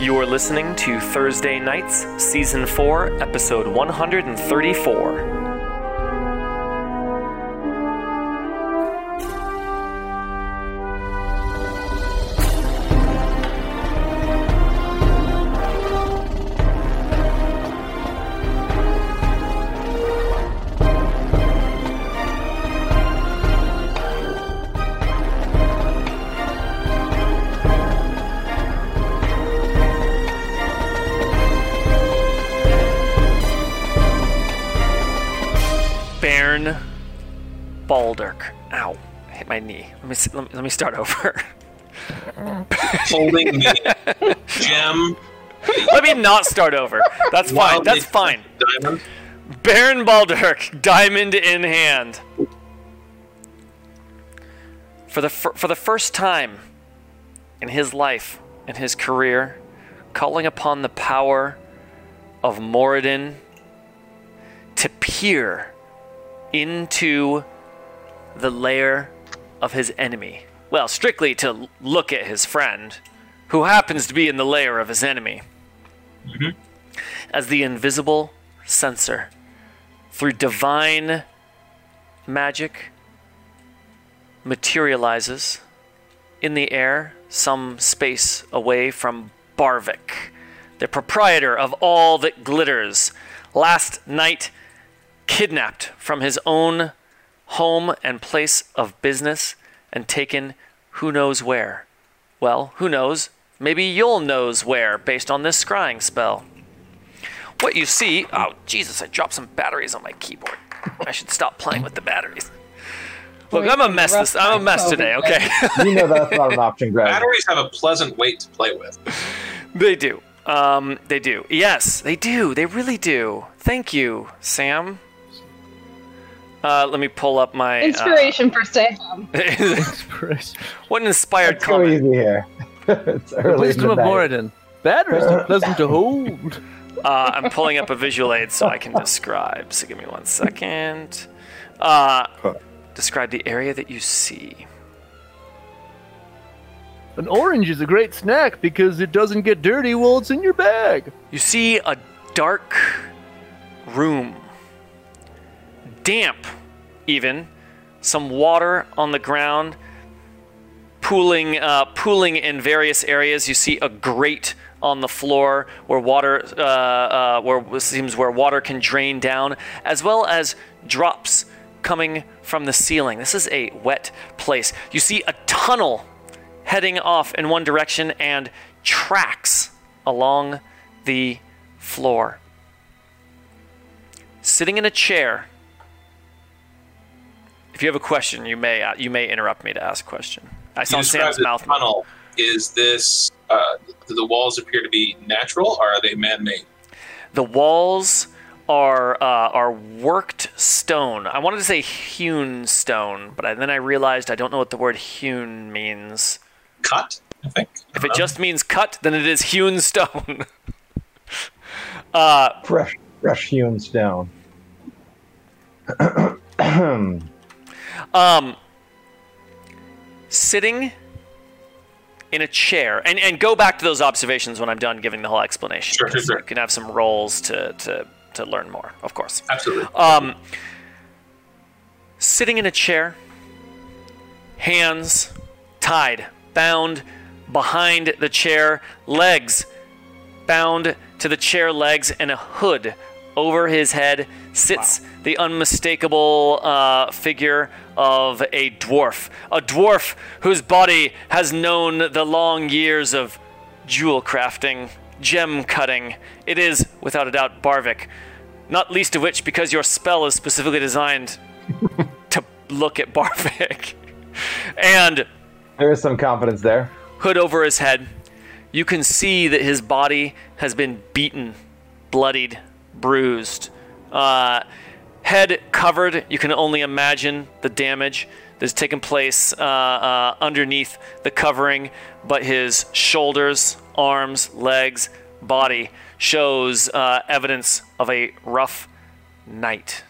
You are listening to Thursday Nights, Season 4, Episode 134. Let me, start over. holding the gem. let me not start over. That's fine. That's fine. Diamond. Baron Balderk, diamond in hand. For the fir- for the first time in his life, in his career, calling upon the power of Moradin to peer into the lair of his enemy. Well, strictly to look at his friend, who happens to be in the lair of his enemy. Mm-hmm. As the invisible sensor, through divine magic, materializes in the air some space away from Barvik, the proprietor of all that glitters, last night kidnapped from his own home and place of business and taken who knows where. Well, who knows? Maybe you'll knows where based on this scrying spell. What you see, oh Jesus, I dropped some batteries on my keyboard. I should stop playing with the batteries. Look, I'm a mess this I'm a mess today, okay? You know that's not an option, Greg. Batteries have a pleasant weight to play with. They do. Um, they do. Yes, they do. They really do. Thank you, Sam. Uh, let me pull up my uh, Inspiration for stay home. what an inspired Let's go easy here. it's The early in wisdom the of day. Moradin. Batteries are pleasant to hold. Uh, I'm pulling up a visual aid so I can describe. So give me one second. Uh, describe the area that you see. An orange is a great snack because it doesn't get dirty while it's in your bag. You see a dark room, damp, even. Some water on the ground, pooling, uh, pooling in various areas. You see a grate on the floor where water, uh, uh, where seems where water can drain down, as well as drops coming from the ceiling. This is a wet place. You see a tunnel heading off in one direction and tracks along the floor. Sitting in a chair. If you have a question, you may uh, you may interrupt me to ask a question. I saw Sam's mouth. tunnel. Is this? Uh, do the walls appear to be natural, or are they man-made? The walls are uh, are worked stone. I wanted to say hewn stone, but I, then I realized I don't know what the word hewn means. Cut, I think. If it just means cut, then it is hewn stone. uh, Fresh, fresh hewn stone. um, sitting in a chair, and, and go back to those observations when I'm done giving the whole explanation. Sure, sure, sure. You can have some roles to, to, to learn more, of course. absolutely. Um, sitting in a chair, hands tied, bound behind the chair, legs bound to the chair legs, and a hood over his head sits the unmistakable uh, figure of a dwarf. A dwarf whose body has known the long years of jewel crafting, gem cutting. It is, without a doubt, Barvik. Not least of which because your spell is specifically designed to look at Barvik. and There is some confidence there. hood over his head. You can see that his body has been beaten, bloodied, bruised. Uh, head covered, you can only imagine the damage that's taken place uh, uh, underneath the covering, but his shoulders, arms, legs, body shows uh, evidence of a rough night.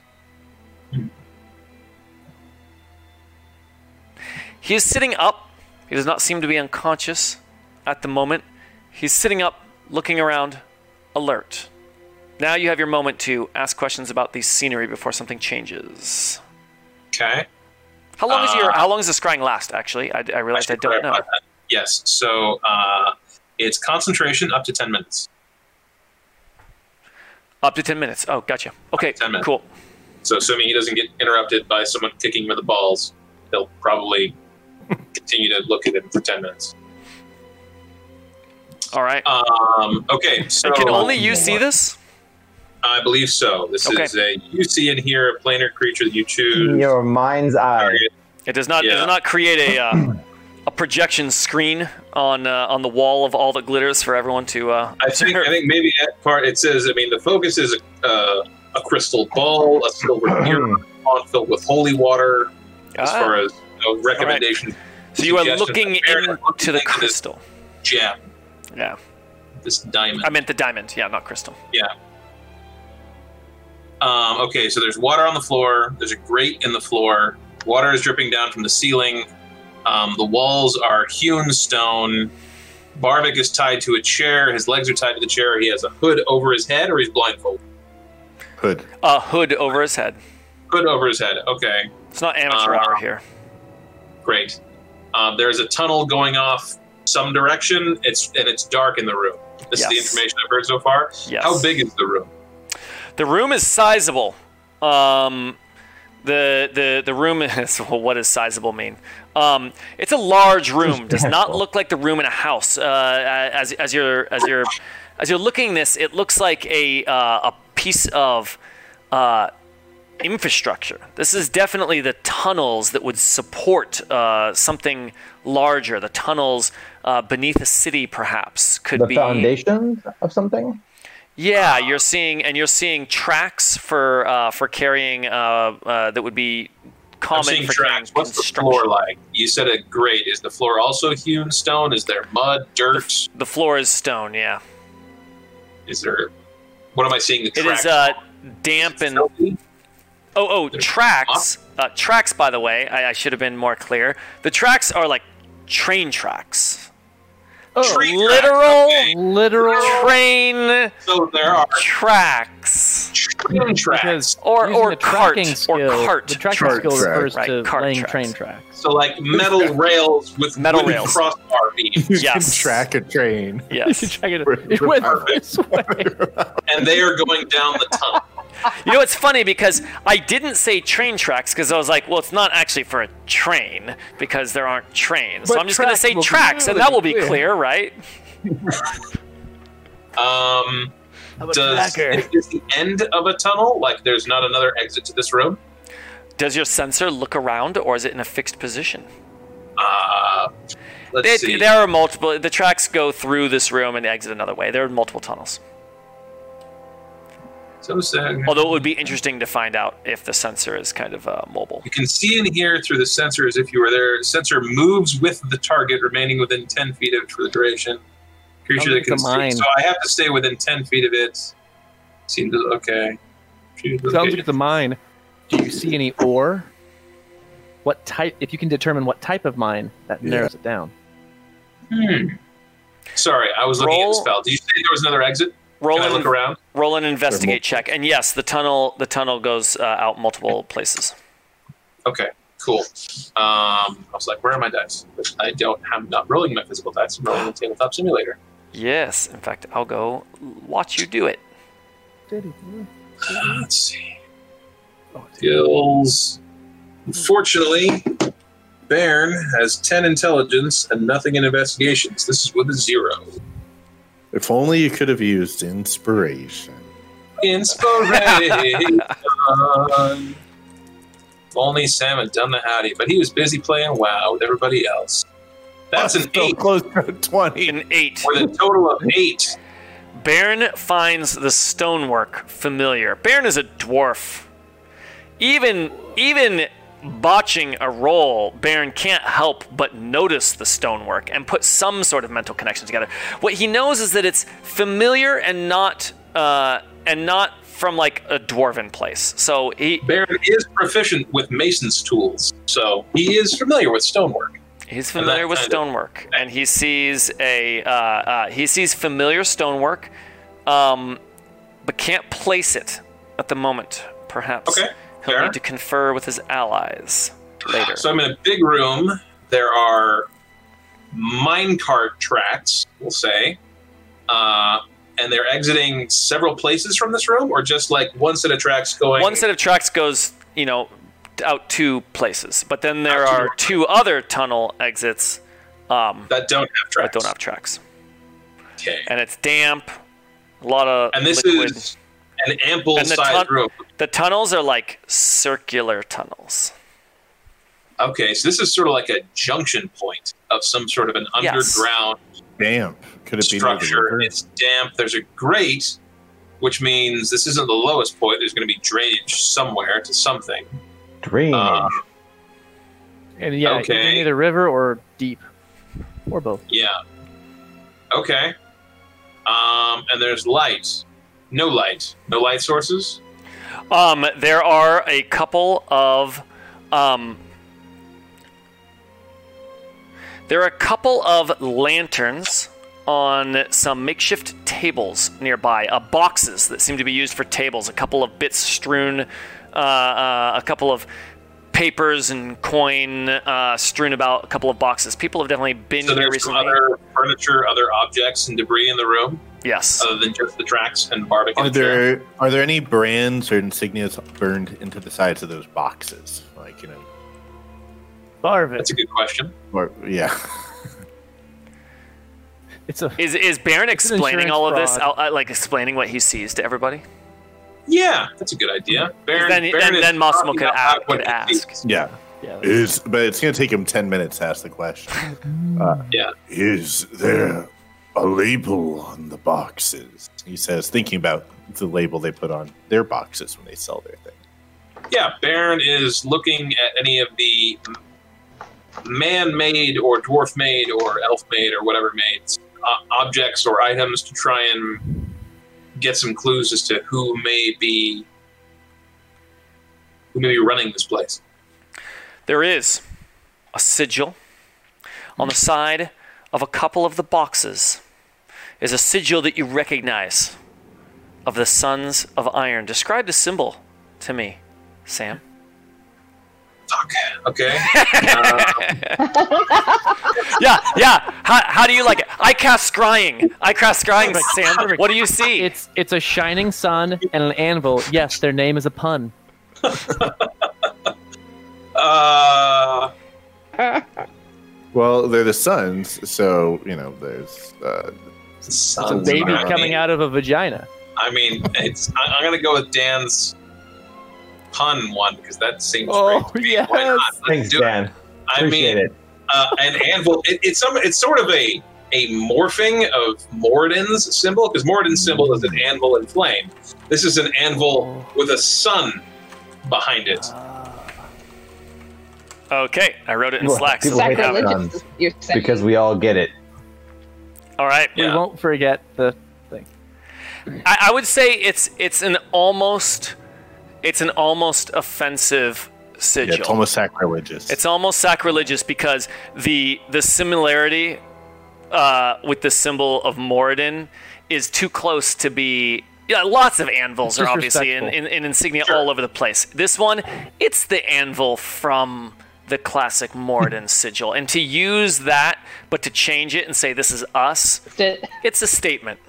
He is sitting up. He does not seem to be unconscious at the moment. He's sitting up looking around, alert. Now you have your moment to ask questions about the scenery before something changes. Okay. How long is your Uh, How long does the scrying last? Actually, I, I realized I, should don't know. that. Yes. So uh, it's concentration up to 10 minutes. Up to ten minutes. Oh, gotcha. Okay, 10 minutes. cool. So assuming he doesn't get interrupted by someone kicking him in the balls, he'll probably continue to look at him for 10 minutes. All right. Um, okay. So and can only you see this? I believe so. This Okay. is a you see and hear a planar creature that you choose. In your mind's eye. Target. It does not. It does not create a uh, a projection screen on uh, on the wall of all that glitters for everyone to. Uh, I think I think maybe that part it says. I mean, the focus is a, uh, a crystal ball, a silver mirror pond filled with holy water. As Ah. far as you know, recommendation, so you are looking apparently into the crystal. gem, Yeah, this diamond. I meant the diamond. Yeah, not crystal. Yeah. Um, okay, so there's water on the floor. There's a grate in the floor. Water is dripping down from the ceiling. Um, the walls are hewn stone. Barvik is tied to a chair. His legs are tied to the chair. He has a hood over his head, or he's blindfolded. Hood. A hood over his head. Hood over his head. Okay, It's not amateur Uh, hour here. great. Um, there's a tunnel going off some direction. It's and it's dark in the room. This is the information I've heard so far. Yes. How big is the room? The room is sizable. Um, the the the room is well, what does sizable mean? Um, it's a large room. Does not look like the room in a house. Uh, as as you're as you're as you're looking this, it looks like a uh, a piece of uh, infrastructure. This is definitely the tunnels that would support uh, something larger. The tunnels uh, beneath a city, perhaps, could be The be foundation of something? Yeah, you're seeing, and you're seeing tracks for uh, for carrying uh, uh, that would be I'm common for tracks. What's the floor like? You said a grate. Is the floor also hewn stone? Is there mud, dirt? The floor is stone. Yeah, Is there? What am I seeing? The it tracks is uh, damp and oh filthy? oh There's tracks. Uh, tracks, by the way, I, I should have been more clear. The tracks are like train tracks. Oh, Tree tracks, literal okay. literal. train So there are tracks train tracks. Because or or the cart tracking or skill, cart. The tracking Chart skill track. refers Right, to cart laying tracks. train tracks. So like metal rails with Metal rails. crossbar beams, You Yes. can track a train. Yes. Track it- it went perfect. this way. and they are going down the tunnel. You know, it's funny because I didn't say train tracks because I was like, well, it's not actually for a train because there aren't trains. so I'm just going to say will be tracks, and that will be clear. clear, right? Um, does tracker. is this the end of a tunnel? Like there's not another exit to this room? Does your sensor look around, or is it in a fixed position? Uh, let's It- see. there are multiple. The tracks go through this room and exit another way. There are multiple tunnels. So sad. Although it would be interesting to find out if the sensor is kind of uh, mobile. You can see and hear through the sensor as if you were there. Sensor moves with the target, remaining within 10 feet of it for the duration. Creature that can see. mine. So I have to stay within 10 feet of it. Seems okay. Sounds located- like the mine. Do you see any ore? What type? If you can determine what type of mine, that Yeah. narrows it down. Hmm. Sorry, I was looking at the Roll- spell. Did you say there was another exit? Roll Can I look around? Roll an investigate check, and yes, the tunnel the tunnel goes uh, out multiple places. Okay, cool. Um, I was like, where are my dice? But I don't. I'm not rolling my physical dice. I'm rolling the tabletop simulator. Yes, in fact, I'll go watch you do it. Uh, let's see. Skills. Unfortunately, Bairn has 10 intelligence and nothing in investigations. This is with a zero. If only you could have used inspiration. Inspiration. if only Sam had done the howdy, but he was busy playing WoW with everybody else. That's an Still eight close to a 20. An eight. with a total of eight. Baron finds the stonework familiar. Baron is a dwarf. Even even botching a roll, Baron can't help but notice the stonework and put some sort of mental connection together. What he knows is that it's familiar and not uh, and not from like a dwarven place. So he Baron is proficient with mason's tools, so he is familiar with stonework. He's familiar with kind of- stonework, and he sees a uh, uh, he sees familiar stonework, um, but can't place it at the moment. Perhaps Okay, he'll fair. need to confer with his allies later. So I'm in a big room. There are minecart tracks, we'll say, uh, and they're exiting several places from this room, or just like one set of tracks going. One set of tracks goes, you know, out two places, but then there are two other tunnel exits um, that don't have tracks. that don't have tracks, Okay. and it's damp. A lot of And this liquid. is an ample And the sized tun- room. the tunnels are like circular tunnels. Okay, so this is sort of like a junction point of some sort of an Yes. underground Damp. Could it be structure. It's damp. There's a grate, which means this isn't the lowest point. There's going to be drainage somewhere to something. Drainage. Uh, And yeah, Okay. either river or deep, or both. Yeah. Okay. Um, and there's light. No light. No light sources. Um, there are a couple of um, there are a couple of lanterns on some makeshift tables nearby, uh, boxes that seem to be used for tables. A couple of bits strewn, uh, uh, a couple of papers and coin uh, strewn about. A couple of boxes. People have definitely been So here recently. other furniture, other objects, and debris in the room, yes. other than just the tracks and Barvik. Are there are there any brands or insignias burned into the sides of those boxes? Like you know, Barvik. That's a good question. or yeah. It's a Is is Baron explaining all of this? fraud. Out, uh, like explaining what he sees to everybody? Yeah, that's a good idea. Baron, then, Baron then, is then Massimo talking could, about a- could ask. sees. Yeah. yeah. Is but it's gonna take him ten minutes to ask the question. Uh, Yeah. Is there a label on the boxes? He says, thinking about the label they put on their boxes when they sell their thing. Yeah, Baron is looking at any of the man-made or dwarf-made or elf-made or whatever made uh, objects or items to try and get some clues as to who may be who may be running this place. There is a sigil on the side of a couple of the boxes. Is a sigil that you recognize of the Sons of Iron. Describe the symbol to me, Sam. Fuck. Okay. Uh, Yeah, yeah. How, how do you like it? I cast scrying. I cast scrying, Sam. What do you see? It's it's a shining sun and an anvil. Yes, their name is a pun. uh, Well, they're the sons, so you know there's uh, It's a baby I coming mean- out of a vagina. I mean, it's. I, I'm gonna go with Dan's pun one because that seems Oh, great. to me. Why not? Let's Thanks, do it. Dan. I Appreciate mean, it. uh, an anvil. It, it's some. It's sort of a a morphing of Moradin's symbol because Moradin's symbol is an anvil in flame. This is an anvil with a sun behind it. Okay, I wrote it in People- Slack. people we hate have it. Sacrilegious. Sacrilegious, you're saying. Because we all get it. All right. We Yeah. won't forget the thing. I, I would say it's it's an almost it's an almost offensive sigil. yeah, it's almost sacrilegious. It's almost sacrilegious because the the similarity uh, with the symbol of Moradin is too close to be. Yeah, lots of anvils are obviously in, in, in insignia Sure. all over the place. This one, it's the anvil from the classic Moradin sigil, and to use that, but to change it and say this is us, it's a statement.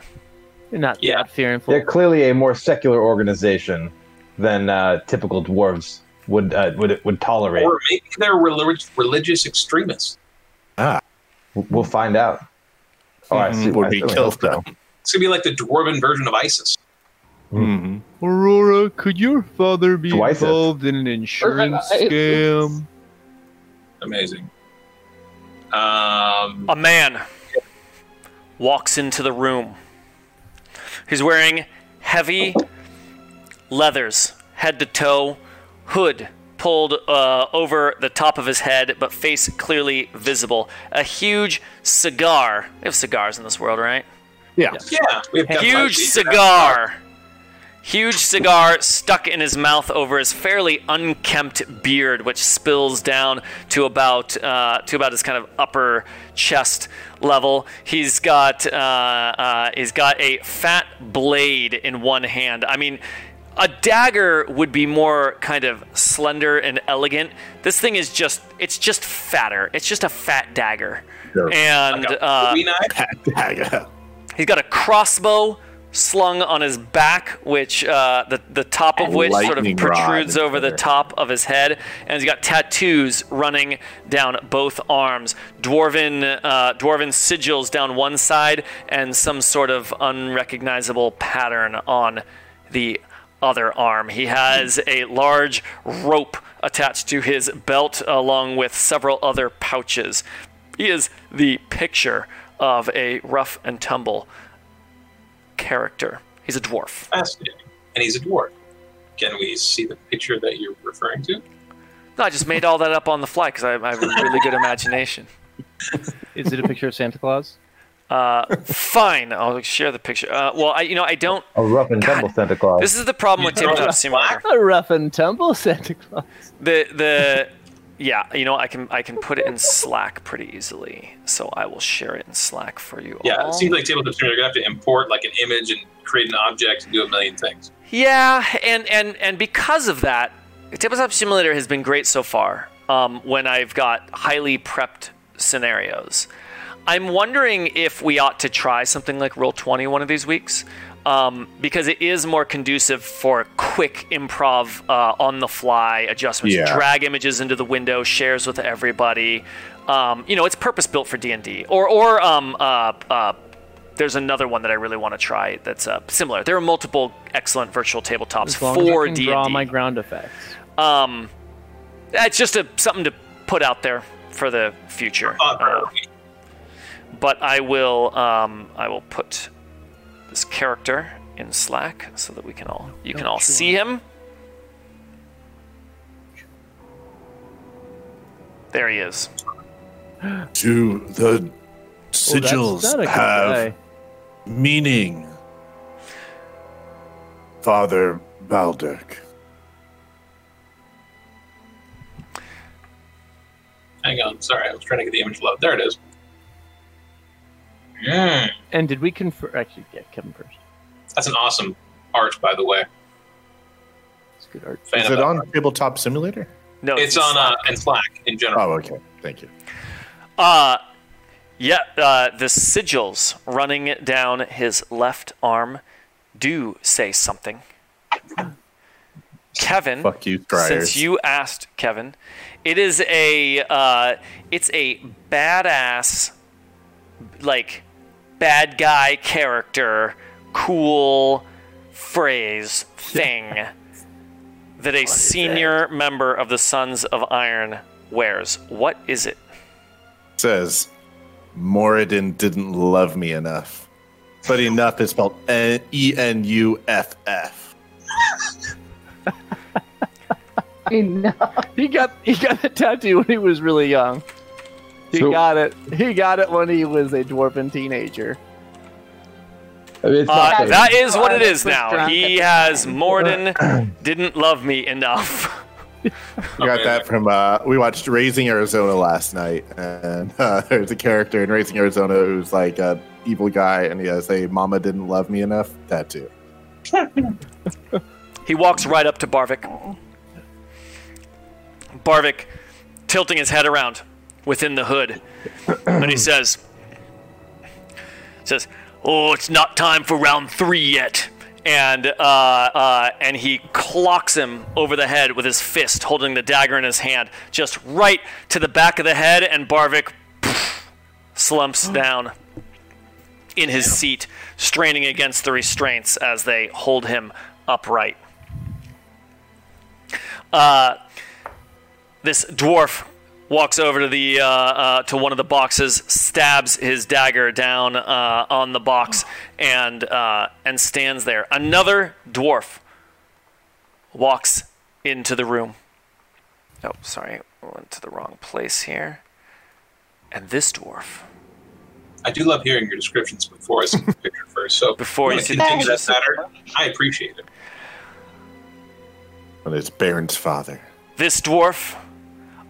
You're not Yeah. that fearful. They're clearly a more secular organization than uh, typical dwarves would uh, would would tolerate. Or maybe they're relig- religious extremists. Ah, we'll find out. Oh, I see. Would I be certainly killed hope so. them. It's gonna be like the dwarven version of ISIS. hmm Aurora, could your father be Twice it. involved in an insurance Right. scam? Amazing. Um, A man walks into the room. He's wearing heavy leathers, head to toe, hood pulled uh, over the top of his head, but face clearly visible. A huge cigar. We have cigars in this world, right? Yeah. yeah, we have got Huge these. cigar huge cigar stuck in his mouth over his fairly unkempt beard, which spills down to about uh, to about his kind of upper chest level. He's got uh, uh, he's got a fat blade in one hand. I mean. A dagger would be more kind of slender and elegant. This thing is just it's just fatter. It's just a fat dagger. Sure. And Like a uh, Bowie knife? He's got a crossbow slung on his back, which uh, the the top of And which sort of protrudes over the top of his head, and he's got tattoos running down both arms, dwarven uh, dwarven sigils down one side, and some sort of unrecognizable pattern on the other arm. He has a large rope attached to his belt, along with several other pouches. He is the picture of a rough and tumble character. He's a dwarf. Fascinating. And he's a dwarf. Can we see the picture that you're referring to? No, I just made all that up on the fly because I, I have a really good imagination. Is it a picture of Santa Claus? Uh, fine, I'll share the picture. Uh, well, I, you know, I don't. A rough and tumble Santa Claus. This is the problem with tabletop simulator. A rough and tumble Santa Claus. The the yeah, you know, I can I can put it in Slack pretty easily, so I will share it in Slack for you. Yeah, all. it seems like tabletop simulator. You're gonna have to import like an image and create an object and do a million things. Yeah, and and and because of that, Tabletop Simulator has been great so far. Um, when I've got highly prepped scenarios, I'm wondering if we ought to try something like Roll Twenty one of these weeks. Um, because it is more conducive for quick improv uh, on the fly adjustments. Yeah. Drag images into the window, shares with everybody. Um, you know, it's purpose built for D and D. Or or um, uh, uh, there's another one that I really want to try that's uh, similar. There are multiple excellent virtual tabletops As long as for I can D draw my ground effects. Um, it's just a something to put out there for the future. Uh, but I will um, I will put this character in Slack so that we can all you can all see him. There he is. Do the sigils not a have guy. meaning? Father Balderk. Hang on, sorry, I was trying to get the image load. There it is. Mm, And did we confirm? Actually, yeah, Kevin first. that's an awesome art, by the way. It's good art. Fan Is it on art. Tabletop Simulator? No, It's in on uh, Slack. and Slack in general. Oh, okay. Thank you. Uh, yeah, uh, the sigils running down his left arm do say something. Kevin, Fuck you, Scryers. since you asked, Kevin, it is a uh, it's a badass, like bad guy character, cool phrase thing that a senior member of the Sons of Iron wears. What is it? says Moradin didn't love me enough. But enough is spelled E N U F F. Enough. He got he got the tattoo when he was really young. He So- got it. He got it when he was a dwarven teenager. I mean, it's Uh, that is what it is now. He has. Moradin didn't love me enough. We got that from uh, we watched Raising Arizona last night, and uh, there's a character in Raising Arizona who's like a evil guy, and he has a "Mama didn't love me enough" tattoo. He walks right up to Barvik. Barvik tilting his head around within the hood. and he says says, "Oh, it's not time for round 3 yet." And uh, uh, and he clocks him over the head with his fist, holding the dagger in his hand, just right to the back of the head. And Barvik slumps down in his seat, straining against the restraints as they hold him upright. Uh, this dwarf walks over to the uh, uh, to one of the boxes, stabs his dagger down uh, on the box, and uh, and stands there. Another dwarf walks into the room. Oh, sorry, I went to the wrong place here. And this dwarf, I do love hearing your descriptions before I see the picture first. So Before if you wanna see the continue that matter. I appreciate it. And it's Baron's father. This dwarf,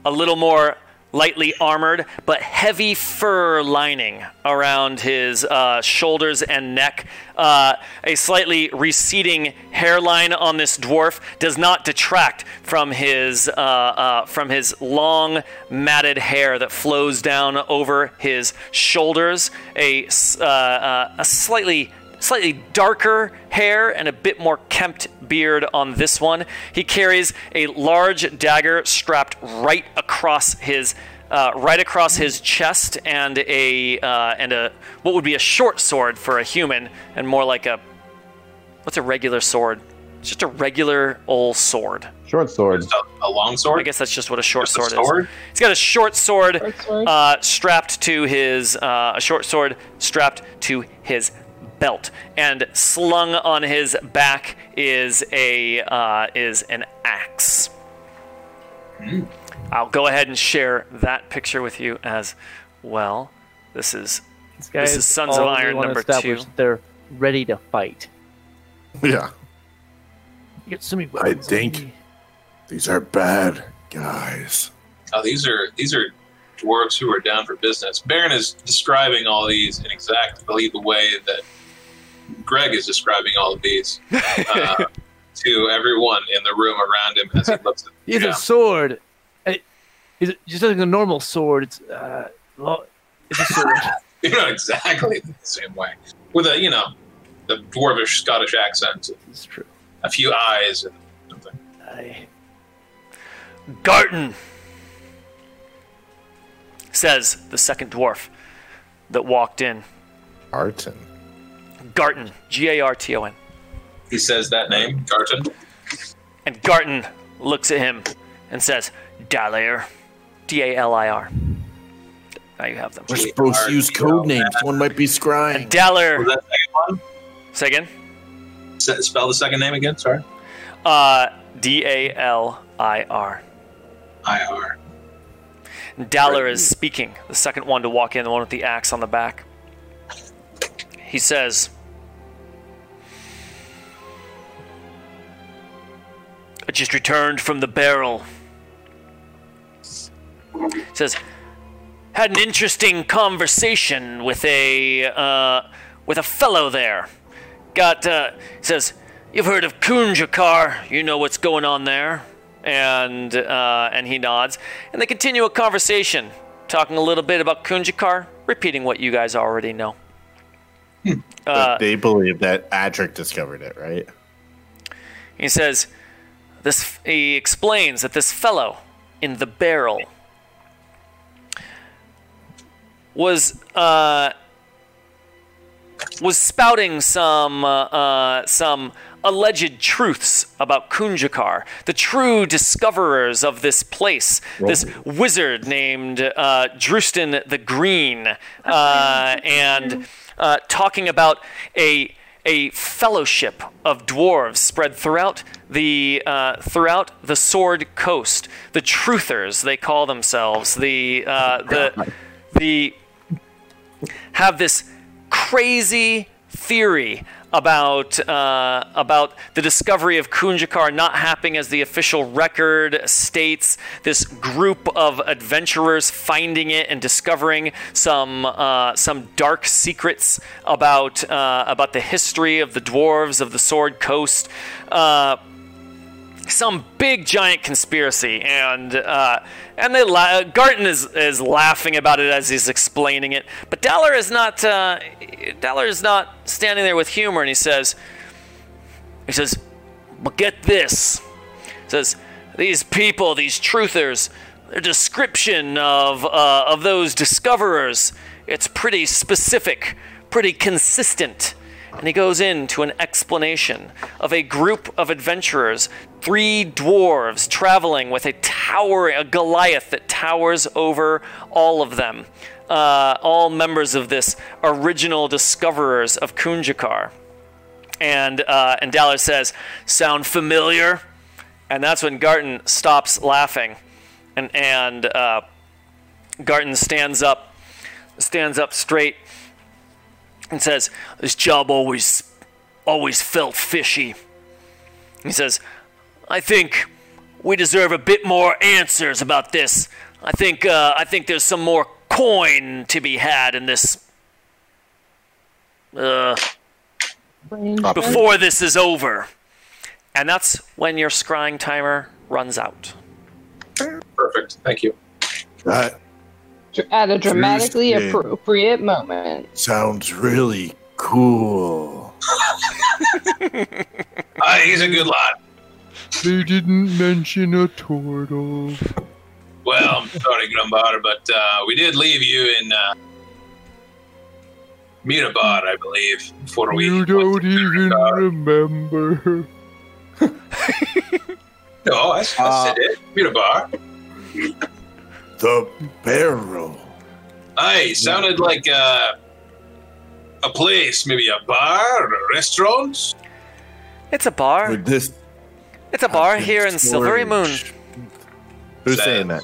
a little more lightly armored, but heavy fur lining around his uh, shoulders and neck. Uh, a slightly receding hairline on this dwarf does not detract from his uh, uh, from his long matted hair that flows down over his shoulders. A uh, uh, a slightly slightly darker hair and a bit more kempt beard on this one. He carries a large dagger strapped right across his uh, right across his chest and a uh, and a what would be a short sword for a human and more like a what's a regular sword? It's just a regular old sword. Short sword. A, a long sword. I guess that's just what a short Just a sword, sword? is. He's got a short sword, Short sword? Uh, strapped to his uh, a short sword strapped to his belt, and slung on his back is a uh, is an axe. I'll go ahead and share that picture with you as well. This is These guys is Sons of Iron number establish two. They're ready to fight. Yeah. Get some I weapons on think- me. These are bad guys. Oh, these are these are dwarves who are down for business. Baron is describing all these in exactly the way that Greg is describing all of these uh, to everyone in the room around him as he looks at He has yeah. a sword. It, it's just like a normal sword. It's uh, lo- it's a sword. you know exactly the same way with a you know the dwarvish Scottish accent, it's true. a few eyes, and something. I, Garton, says the second dwarf that walked in. Arton. Garton, G A R T O N. He says that name, Garton. And Garton looks at him and says, Dalir. D A L I R. Now you have them. We're supposed to use code names. One might be scrying. Was Dalir. that second one? Say again. S- spell the second name again. Sorry. Uh, D A L I R. I R. Dalir is speaking, the second one to walk in, the one with the axe on the back. He says, Just returned from the barrel. Says, had an interesting conversation with a uh, with a fellow there. Got uh, says, you've heard of Kunjakar? You know what's going on there? And uh, and he nods, and they continue a conversation, talking a little bit about Kunjakar, repeating what you guys already know. Uh, they believe that Adric discovered it, right? He says, "This." He explains that this fellow in the barrel was uh, was spouting some uh, uh, some alleged truths about Kunjakar, the true discoverers of this place. This wizard named uh, Drustin the Green, uh, and uh, talking about a a fellowship of dwarves spread throughout the uh, throughout the Sword Coast. The Truthers, they call themselves. The uh, the the have this crazy theory about uh, about the discovery of Kunjakar not happening as the official record states. This group of adventurers finding it and discovering some uh, some dark secrets about uh, about the history of the dwarves of the Sword Coast. Some big giant conspiracy, and uh, and they la- Garton is is laughing about it as he's explaining it. But Dalir is not uh, Dalir is not standing there with humor, and he says he says, "But get this," he says these people, these truthers, their description of uh, of those discoverers, it's pretty specific, pretty consistent. And he goes into an explanation of a group of adventurers, three dwarves traveling with a tower, a Goliath that towers over all of them, uh, all members of this original discoverers of Kunjakar. And uh, and Dalir says, "Sound familiar?" And that's when Garton stops laughing, and and uh, Garton stands up, stands up straight, and says, "This job always, always felt fishy." He says, I think we deserve a bit more answers about this. I think uh, I think there's some more coin to be had in this. Uh, before this is over. And that's when your scrying timer runs out. Perfect. Thank you. That At a dramatically Tuesday. appropriate moment. sounds really cool. Ah, he's a good lad. They didn't mention a turtle. Well, I'm sorry, Grumbar, but uh, we did leave you in uh, Mirabar, I believe, before we. You don't even Mirabar. remember. No, I, I said it. Mirabar. The barrel. Aye, sounded like uh, a place, maybe a bar or a restaurant. It's a bar. Would this It's a bar have here in been Silvery Moon. Who's Sad. saying that?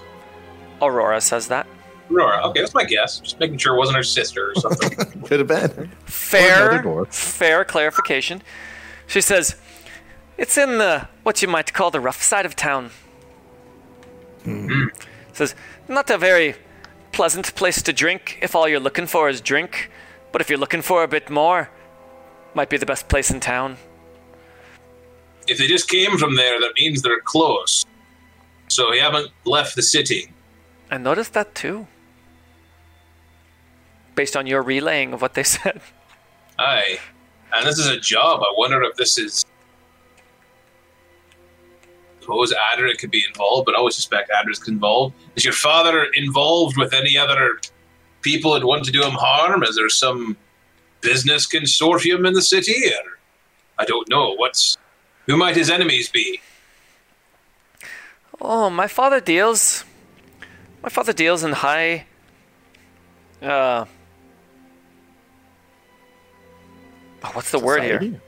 Aurora says that. Aurora. Okay, that's my guess. Just making sure it wasn't her sister or something. Could have been. another Fair, dwarf. fair clarification. She says, "It's in the what you might call the rough side of town." Hmm. Says, "Not a very pleasant place to drink if all you're looking for is drink, but if you're looking for a bit more, might be the best place in town." If they just came from there, that means they're close. So we haven't left the city. I noticed that too. Based on your relaying of what they said. Aye. And this is a job. I wonder if this is. Suppose Adric could be involved, but I always suspect Adric's involved. Is your father involved with any other people that want to do him harm? Is there some business consortium in the city? Or I don't know. What's who might his enemies be? Oh, my father deals. My father deals in high. Uh. oh, what's the word here?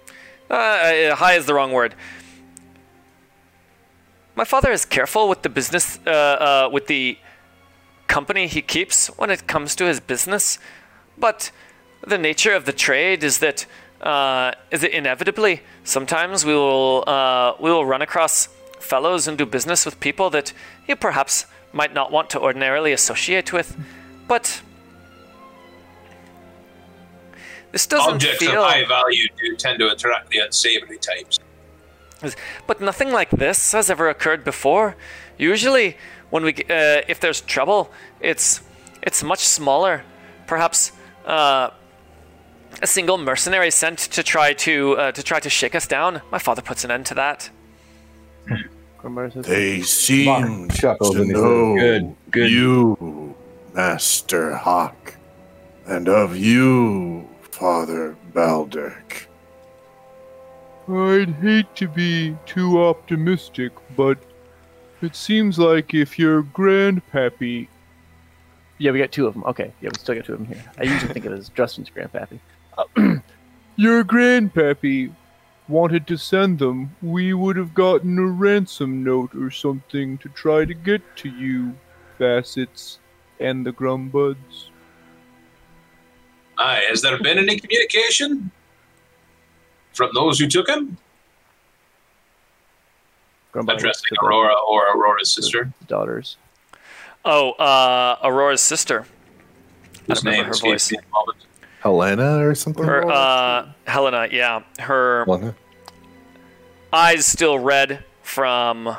Uh, uh, high is the wrong word. My father is careful with the business, uh, uh, with the company he keeps when it comes to his business, but the nature of the trade is that uh, is it inevitably sometimes we will uh, we will run across fellows and do business with people that you perhaps might not want to ordinarily associate with, but this doesn't Objects feel. of high value do tend to attract the unsavory types. But nothing like this has ever occurred before. Usually, when we, uh, if there's trouble, it's it's much smaller. Perhaps uh, a single mercenary sent to try to uh, to try to shake us down. My father puts an end to that. Grimbar They seem to and he says, know "Good, good." you, Master Hawk, and of you, Father Balderk. I'd hate to be too optimistic, but it seems like if your grandpappy. Yeah, we got two of them. Okay, yeah, we still got two of them here. I usually think of it as Justin's grandpappy. Your grandpappy wanted to send them, we would have gotten a ransom note or something to try to get to you, Facets, and the Grumbuds. Aye, has there been any communication from those who took him? Grumbar Addressing looks at Aurora or Aurora's sister, the daughters. Oh, uh, Aurora's sister. whose remember name her voice. me at moment. Helena or something? Her, uh, Helena, yeah, her Helena? eyes still red from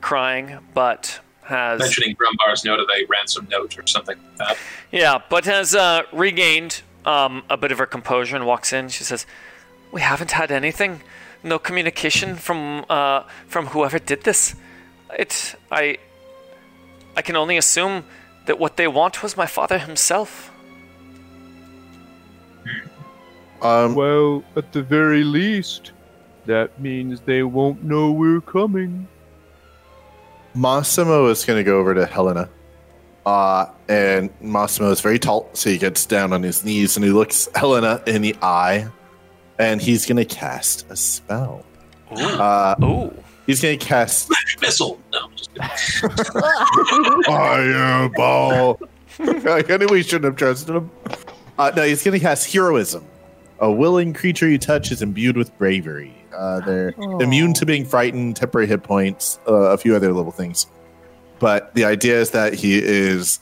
crying, but has Mentioning Grumbar's note of a ransom note or something like that. Yeah, but has uh, regained um, a bit of her composure and walks in. She says, "We haven't had anything, no communication from uh, from whoever did this. It, I, I can only assume that what they want was my father himself." Um, Well, at the very least, that means they won't know we're coming. Massimo is going to go over to Helena. Uh, and Massimo is very tall, so he gets down on his knees and he looks Helena in the eye, and he's going to cast a spell. Uh, Ooh, he's going to cast Missile! No, just kidding. Fireball. I knew we shouldn't have trusted him. Uh, no, he's going to cast heroism A willing creature you touch is imbued with bravery. Uh, they're immune to being frightened, temporary hit points, uh, a few other little things. But the idea is that he is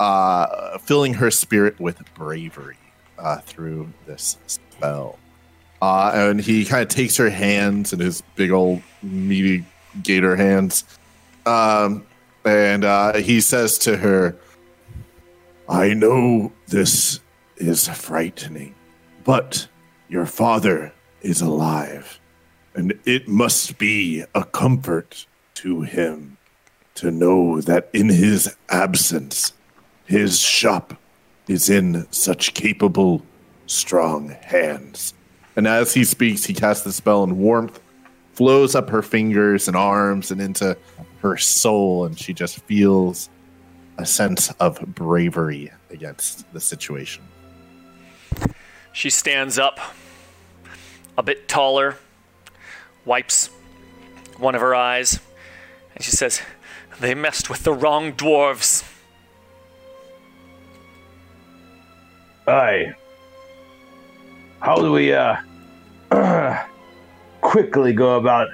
uh, filling her spirit with bravery uh, through this spell. Uh, and he kind of takes her hands in his big old meaty gator hands. Um, and uh, he says to her, I know this is frightening, but your father is alive, and it must be a comfort to him to know that in his absence, his shop is in such capable, strong hands. And as he speaks, he casts the spell, and warmth flows up her fingers and arms and into her soul, and she just feels a sense of bravery against the situation. She stands up, a bit taller, wipes one of her eyes, and she says, They messed with the wrong dwarves. Aye. How do we uh quickly go about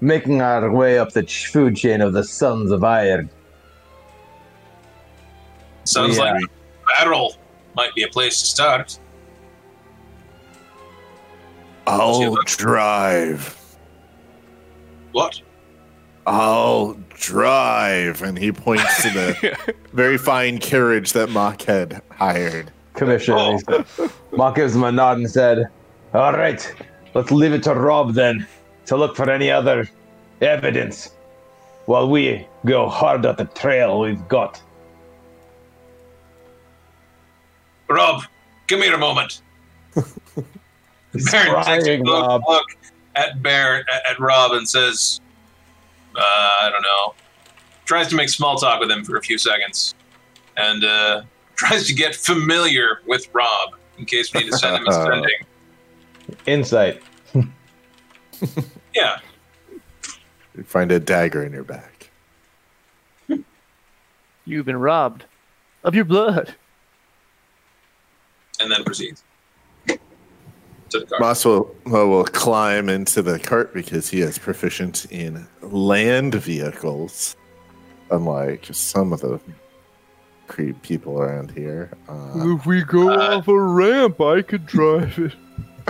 making our way up the food chain of the Sons of Iron? Sounds Yeah. like battle might be a place to start. I'll drive. What? I'll drive. And he points to the very fine carriage that Mock had hired. Commissioner. Oh. Mock gives him a nod and said, All right, let's leave it to Rob then to look for any other evidence while we go hard at the trail we've got. Rob, give me a moment. Baron takes a Crying, look, Rob. look at Baron at, at Rob and says, uh, "I don't know." Tries to make small talk with him for a few seconds, and uh, tries to get familiar with Rob in case we need to send him a sending. Insight. Yeah, You find a dagger in your back. You've been robbed of your blood. and then proceeds to the car. Moss will, will will climb into the cart because he is proficient in land vehicles, unlike some of the creep people around here. Uh, If we go Uh, off a ramp, I could drive it.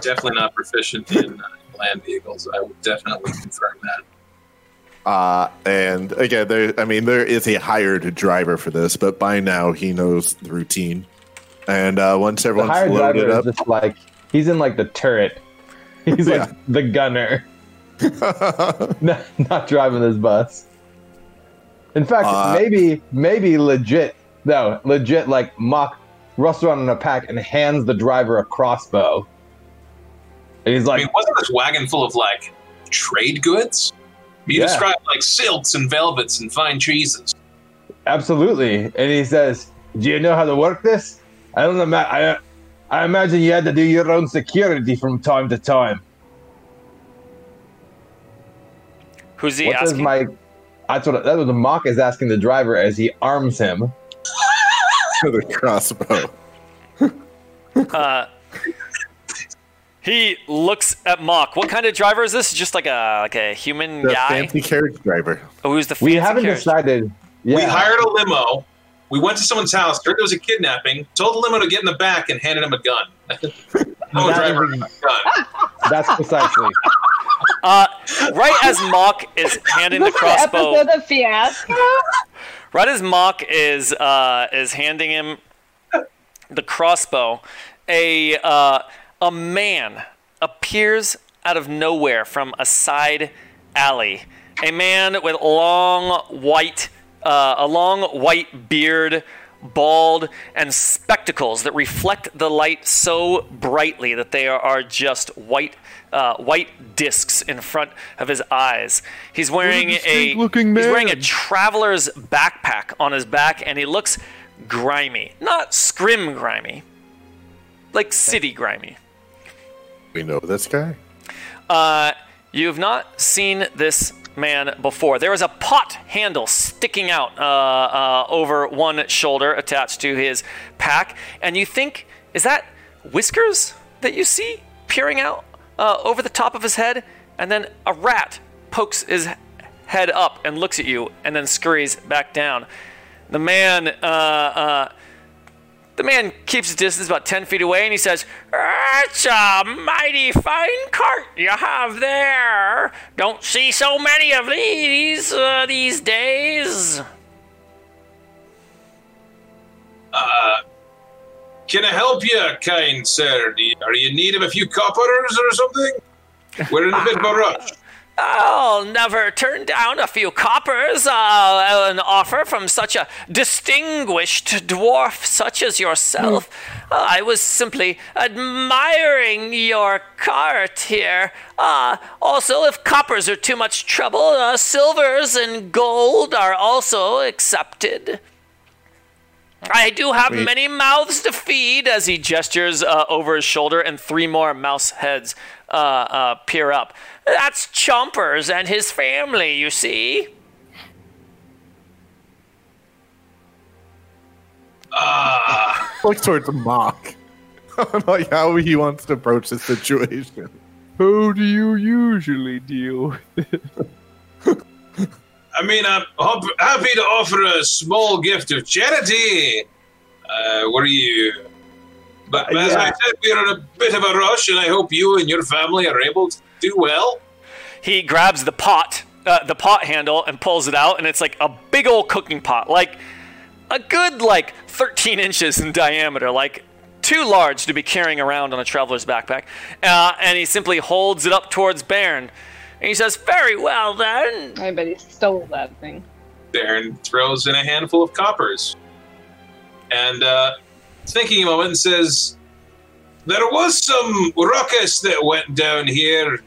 Definitely not proficient in uh, land vehicles. I would definitely confirm that. uh, and again, there. I mean, there is a hired driver for this, but by now he knows the routine. And uh, once The everyone's hired loaded driver up, is just like, he's in like the turret. He's like the gunner, not, not driving this bus. In fact, Uh, maybe, maybe legit, no, legit, like Mock rusts around in a pack and hands the driver a crossbow. And he's I like, mean, wasn't this wagon full of like trade goods? You Yeah. described like silks and velvets and fine cheeses. Absolutely. And he says, Do you know how to work this? I don't know. I, I imagine you had to do your own security from time to time. Who's he What does asking? my. That's what, that's what the mock is asking the driver as he arms him. To the crossbow. Uh, he looks at Mock. What kind of driver is this? Just like a like a human The guy? fancy carriage driver. Oh, who's the fancy We haven't carriage? decided. Yeah. We hired a limo. We went to someone's house, heard there was a kidnapping, told the limo to get in the back, and handed him a gun. no That driver is- a gun. That's precisely. Uh, right as Mock is handing the crossbow, episode of Fiasco? right as Mock is uh, is handing him the crossbow, a uh, a man appears out of nowhere from a side alley. A man with long white, uh, a long white beard, bald, and spectacles that reflect the light so brightly that they are, are just white. Uh, white discs in front of his eyes. He's wearing a distinct-looking he's wearing a traveler's backpack on his back, and he looks grimy, not scrim grimy, like city grimy. We know this guy. Uh, you've not seen this man before. There is a pot handle sticking out uh, uh, over one shoulder attached to his pack, and you think, is that Whiskers that you see peering out uh, over the top of his head, and then a rat pokes his head up and looks at you, and then scurries back down. The man, uh, uh, the man keeps his distance about ten feet away, and he says, "That's a mighty fine cart you have there. Don't see so many of these uh, these days." Uh, can I help you, kind sir? Are you in need of a few coppers or something? We're in a bit of a rush. I'll never turn down a few coppers, uh, an offer from such a distinguished dwarf such as yourself. Uh, I was simply admiring your cart here. Uh, also, if coppers are too much trouble, uh, silvers and gold are also accepted. I do have Wait. many mouths to feed as he gestures uh, over his shoulder, and three more mouse heads uh, uh, peer up. That's Chompers and his family, you see. Ah, Looks towards Mock. I'm like how he wants to approach the situation. How do you usually deal with? I mean, I'm hop- happy to offer a small gift of charity. Uh, what are you? But as I said, we're in a bit of a rush, and I hope you and your family are able to do well. He grabs the pot, uh, the pot handle, and pulls it out, and it's like a big old cooking pot, like a good like 13 inches in diameter, like too large to be carrying around on a traveler's backpack. Uh, and he simply holds it up towards Baron, and he says, "Very well then." I bet he stole that thing. Baron throws in a handful of coppers, and uh, thinking a moment, says, "There was some ruckus that went down here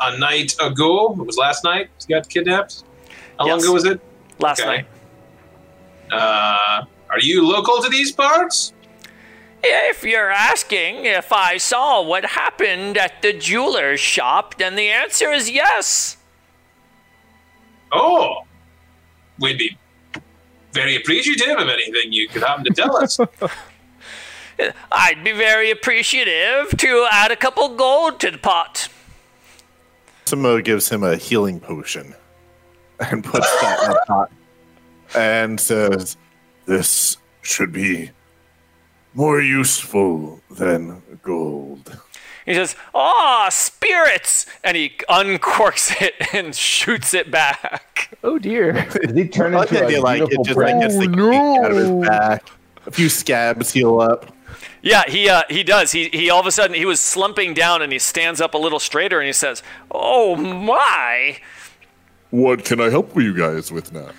a night ago. It was last night. He got kidnapped. How long ago was it? Last Okay. night. Uh, are you local to these parts? If you're asking if I saw what happened at the jeweler's shop, then the answer is yes. Oh, we'd be very appreciative of anything you could happen to tell us. I'd be very appreciative to add a couple gold to the pot. Samo gives him a healing potion and puts that in the pot and says, This should be more useful than gold. He says, "Ah, spirits!" and he uncorks it and shoots it back. Oh dear. Does he turn I like into a idea, like it beautiful just like gets the Oh, no. out of his back. A few scabs heal up. Yeah, he uh, he does. He he all of a sudden he was slumping down and he stands up a little straighter and he says, "Oh my!" What can I help you guys with now?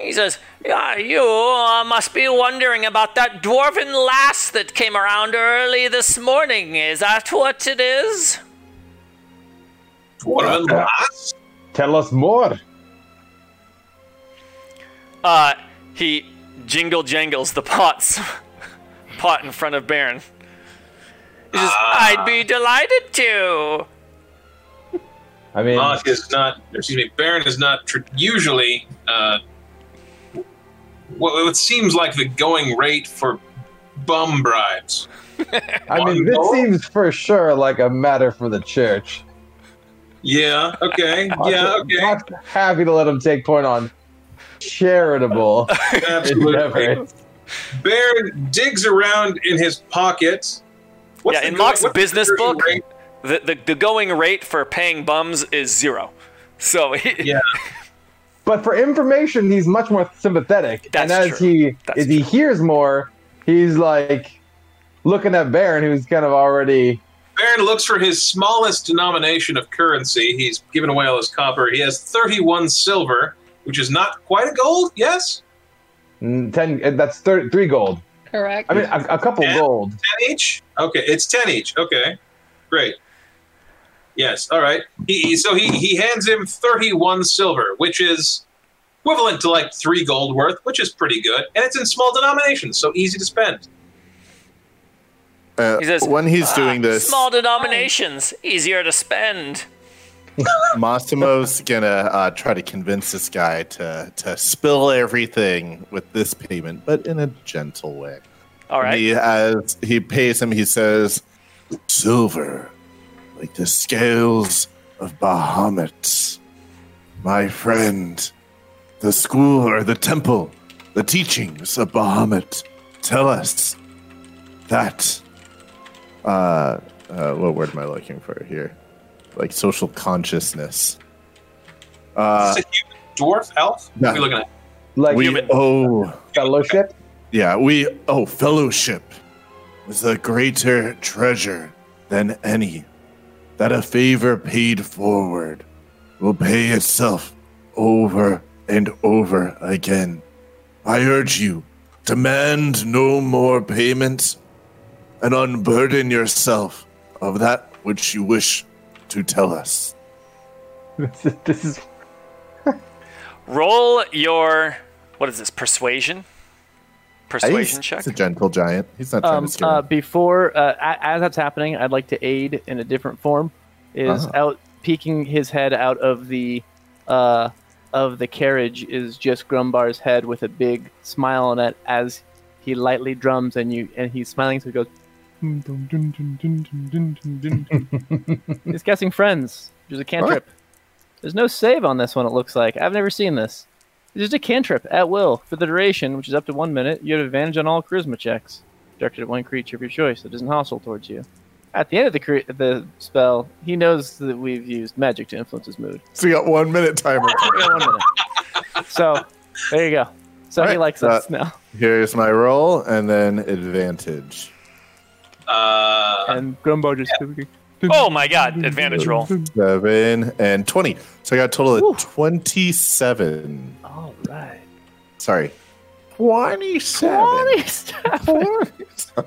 He says, yeah, you uh, must be wondering about that dwarven lass that came around early this morning. Is that what it is? What of the last? Tell us more. Uh, he jingle jangles the pots, pot in front of Baron. He says, I'd be delighted to. I mean, Mock is not, excuse me, Baron is not tr- usually uh, what, what seems like the going rate for bum bribes. I mean, this One seems for sure like a matter for the church. Yeah, okay, yeah, okay, Not happy to let him take point on charitable absolutely. Endeavors. Baron digs around in his pocket. What's Yeah, the in go- Mock's what's the business book- rate? The, the, the going rate for paying bums is zero. So he, Yeah. But for information, he's much more sympathetic. That's and as true. he That's as he hears more, he's like looking at Baron, who's kind of already Baron looks for his smallest denomination of currency. He's given away all his copper. He has 31 silver, which is not quite a gold, yes? Mm, ten. uh, That's thir- three gold. Correct. I mean, a, a couple Yeah. gold. 10 each? Okay, it's 10 each. Okay, great. Yes, all right. He, he- so he, he hands him 31 silver, which is equivalent to like three gold worth, which is pretty good. And it's in small denominations, so easy to spend. Uh, He says, when he's doing "Ah, this, Small denominations, easier to spend. Massimo's gonna uh, try to convince this guy to to spill everything with this payment, but in a gentle way. All right. He as he pays him, he says, "Silver, like the scales of Bahamut, my friend. The school or the temple, the teachings of Bahamut tell us that. Uh, uh, what word am I looking for here? Like social consciousness. Uh, Is it human, dwarf, elf? What are we looking at? Like we Human. owe fellowship. Yeah, we oh fellowship is a greater treasure than any. That a favor paid forward will pay itself over and over again. I urge you, demand no more payment and unburden yourself of that which you wish to tell us. This is, this is Roll your what is this? Persuasion. Persuasion He's- check. He's a gentle giant. He's not trying Um, to scare uh, before, uh, as that's happening, I'd like to aid in a different form. Is Ah. out peeking his head out of the uh, of the carriage is just Grumbar's head with a big smile on it as he lightly drums and you and he's smiling so he goes. He's casting friends. There's a cantrip. What? There's no save on this one, it looks like. I've never seen this. It's just a cantrip at will for the duration, which is up to one minute. You have advantage on all charisma checks directed at one creature of your choice that isn't hostile towards you. At the end of the cre- the spell, he knows that we've used magic to influence his mood. So you got one minute timer. one minute. So there you go. So right. he likes uh, us now. Here's my roll, and then advantage. Uh, And Grumbar just Oh my god! Advantage roll. Seven and 20. So I got a total of Whew. 27. All right. Sorry. 27.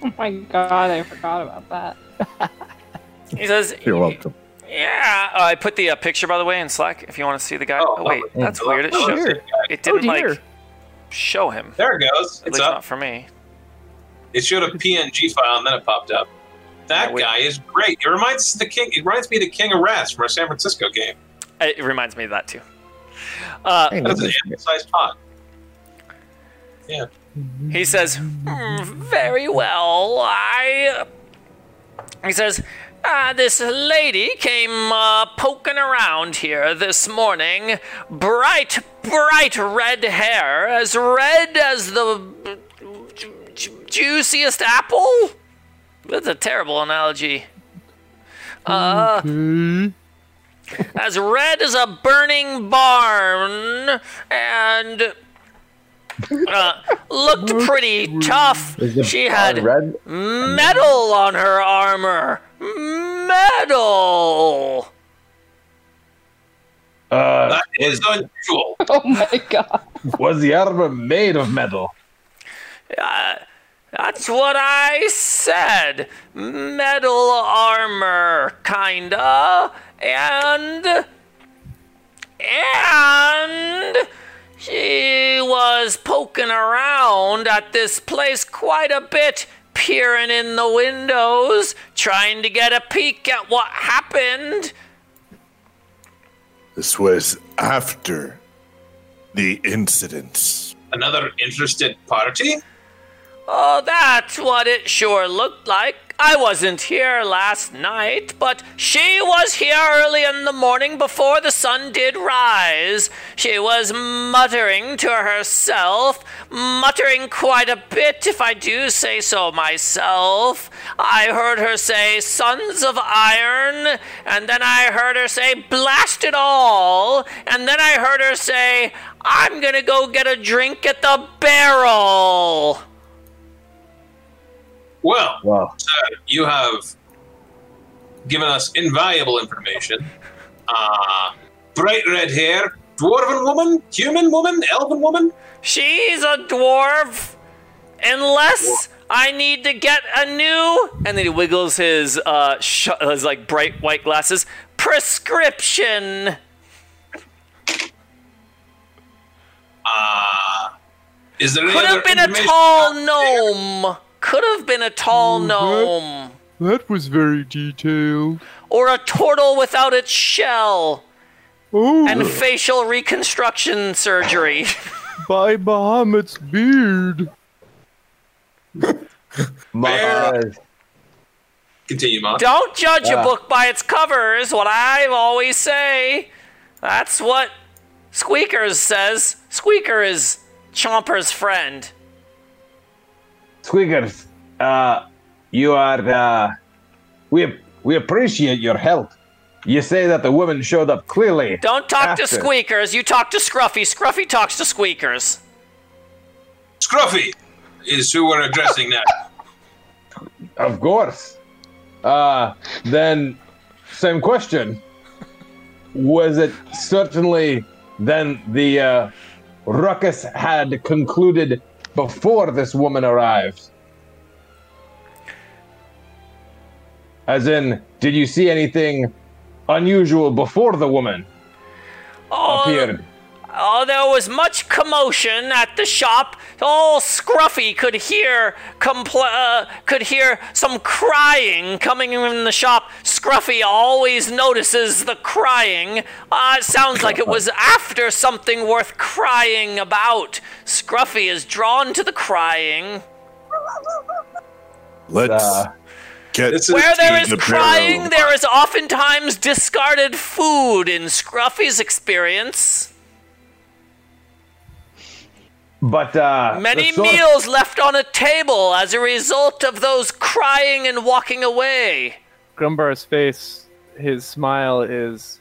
Oh my god, I forgot about that. He says, You're welcome. "Yeah." Uh, I put the uh, picture by the way in Slack. If you want to see the guy. Oh, Oh, wait, oh, that's oh, weird. It oh, shows. It didn't dear. like show him. there it goes. At It's least up. not for me. It showed a PNG file and then it popped up. That Yeah, wait. guy is great. It reminds the king. It reminds me of the King of Rats from our San Francisco game. It reminds me of that too. Uh, That's an animal-sized pot. Yeah. He says, "Hmm, "Very well. I." He says, uh, "This lady came uh, poking around here this morning. Bright, bright red hair, as red as the ju- ju- juiciest apple." That's a terrible analogy. Uh, as red as a burning barn, and uh, looked pretty tough. She had red. metal on her armor. Metal. Uh, That is unusual. Oh my god. was the armor made of metal? Uh, that's what I said. Metal armor, kinda. And. And. She was poking around at this place quite a bit, peering in the windows, trying to get a peek at what happened. This was after the incidents. Another interested party. Oh, that's what it sure looked like. I wasn't here last night, but she was here early in the morning before the sun did rise. She was muttering to herself, muttering quite a bit, if I do say so myself. I heard her say, Sons of Iron, and then I heard her say, Blast it all, and then I heard her say, I'm gonna go get a drink at the barrel. Well, Wow. sir, you have given us invaluable information. Uh, bright red hair, dwarven woman, human woman, elven woman. She's a dwarf. Unless I need to get a new, and then he wiggles his uh sh- his like bright white glasses prescription. Uh, is there any Could other have been a tall out there? gnome. Could have been a tall gnome, That was very detailed. or a turtle without its shell, Oh, and facial reconstruction surgery. by Bahamut's beard. Mock Bear. Continue, Mock. Don't judge a book by its cover, is what I always say. That's what Squeakers says. Squeaker is Chomper's friend. Squeakers, uh, you are, uh, we, we appreciate your help. You say that the woman showed up clearly. Don't talk to Squeakers. You talk to Scruffy. Scruffy talks to Squeakers. Scruffy is who we're addressing now. Of course. Uh, then, same question. Was it certainly then the uh, ruckus had concluded before this woman arrived? As in, did you see anything unusual before the woman Oh, appeared? Oh, there was much commotion at the shop. All Scruffy could hear compl- uh, could hear some crying coming in the shop. Scruffy always notices the crying. Uh, it sounds like it was after something worth crying about. Scruffy is drawn to the crying. Let's Uh, get Where there is to the crying, barrel. there is oftentimes discarded food in Scruffy's experience. But uh, Many the source- meals left on a table as a result of those crying and walking away. Grumbar's face, his smile is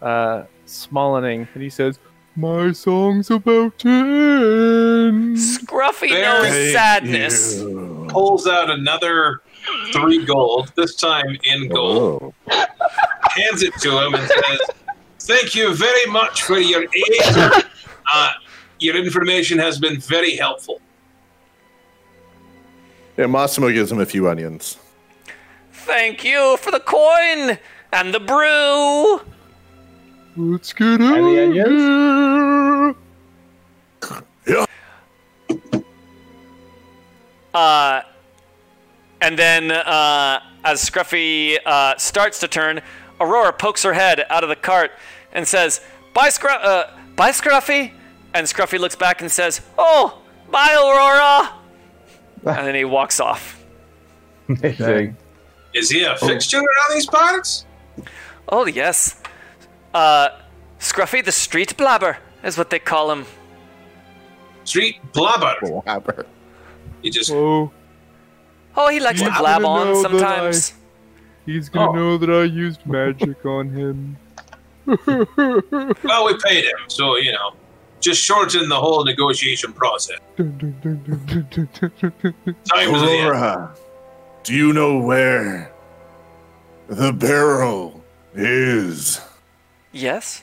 uh, smallening, and he says, My song's about to end. Scruffy Very knows sadness. you. Pulls out another three gold, this time in gold, Oh. hands it to him and says, Thank you very much for your aid. Uh, your information has been very helpful. Yeah, Massimo gives him a few onions. Thank you for the coin and the brew. Let's get the out onions? here. Uh, and then uh, as Scruffy uh, starts to turn, Aurora pokes her head out of the cart and says, "Bye, Scru- uh, bye, Scruffy." And Scruffy looks back and says, "Oh, bye, Aurora." and then he walks off. Amazing. Is he a fixture around these parts? Oh yes, uh, Scruffy the street blabber is what they call him. Street blabber. Blabber. He just Oh, Oh, he likes to blab on know that sometimes. he's gonna Oh. know that I used magic on him. well, we paid him, so you know, just shorten the whole negotiation process. Aurora, do you know where the barrel is? Yes.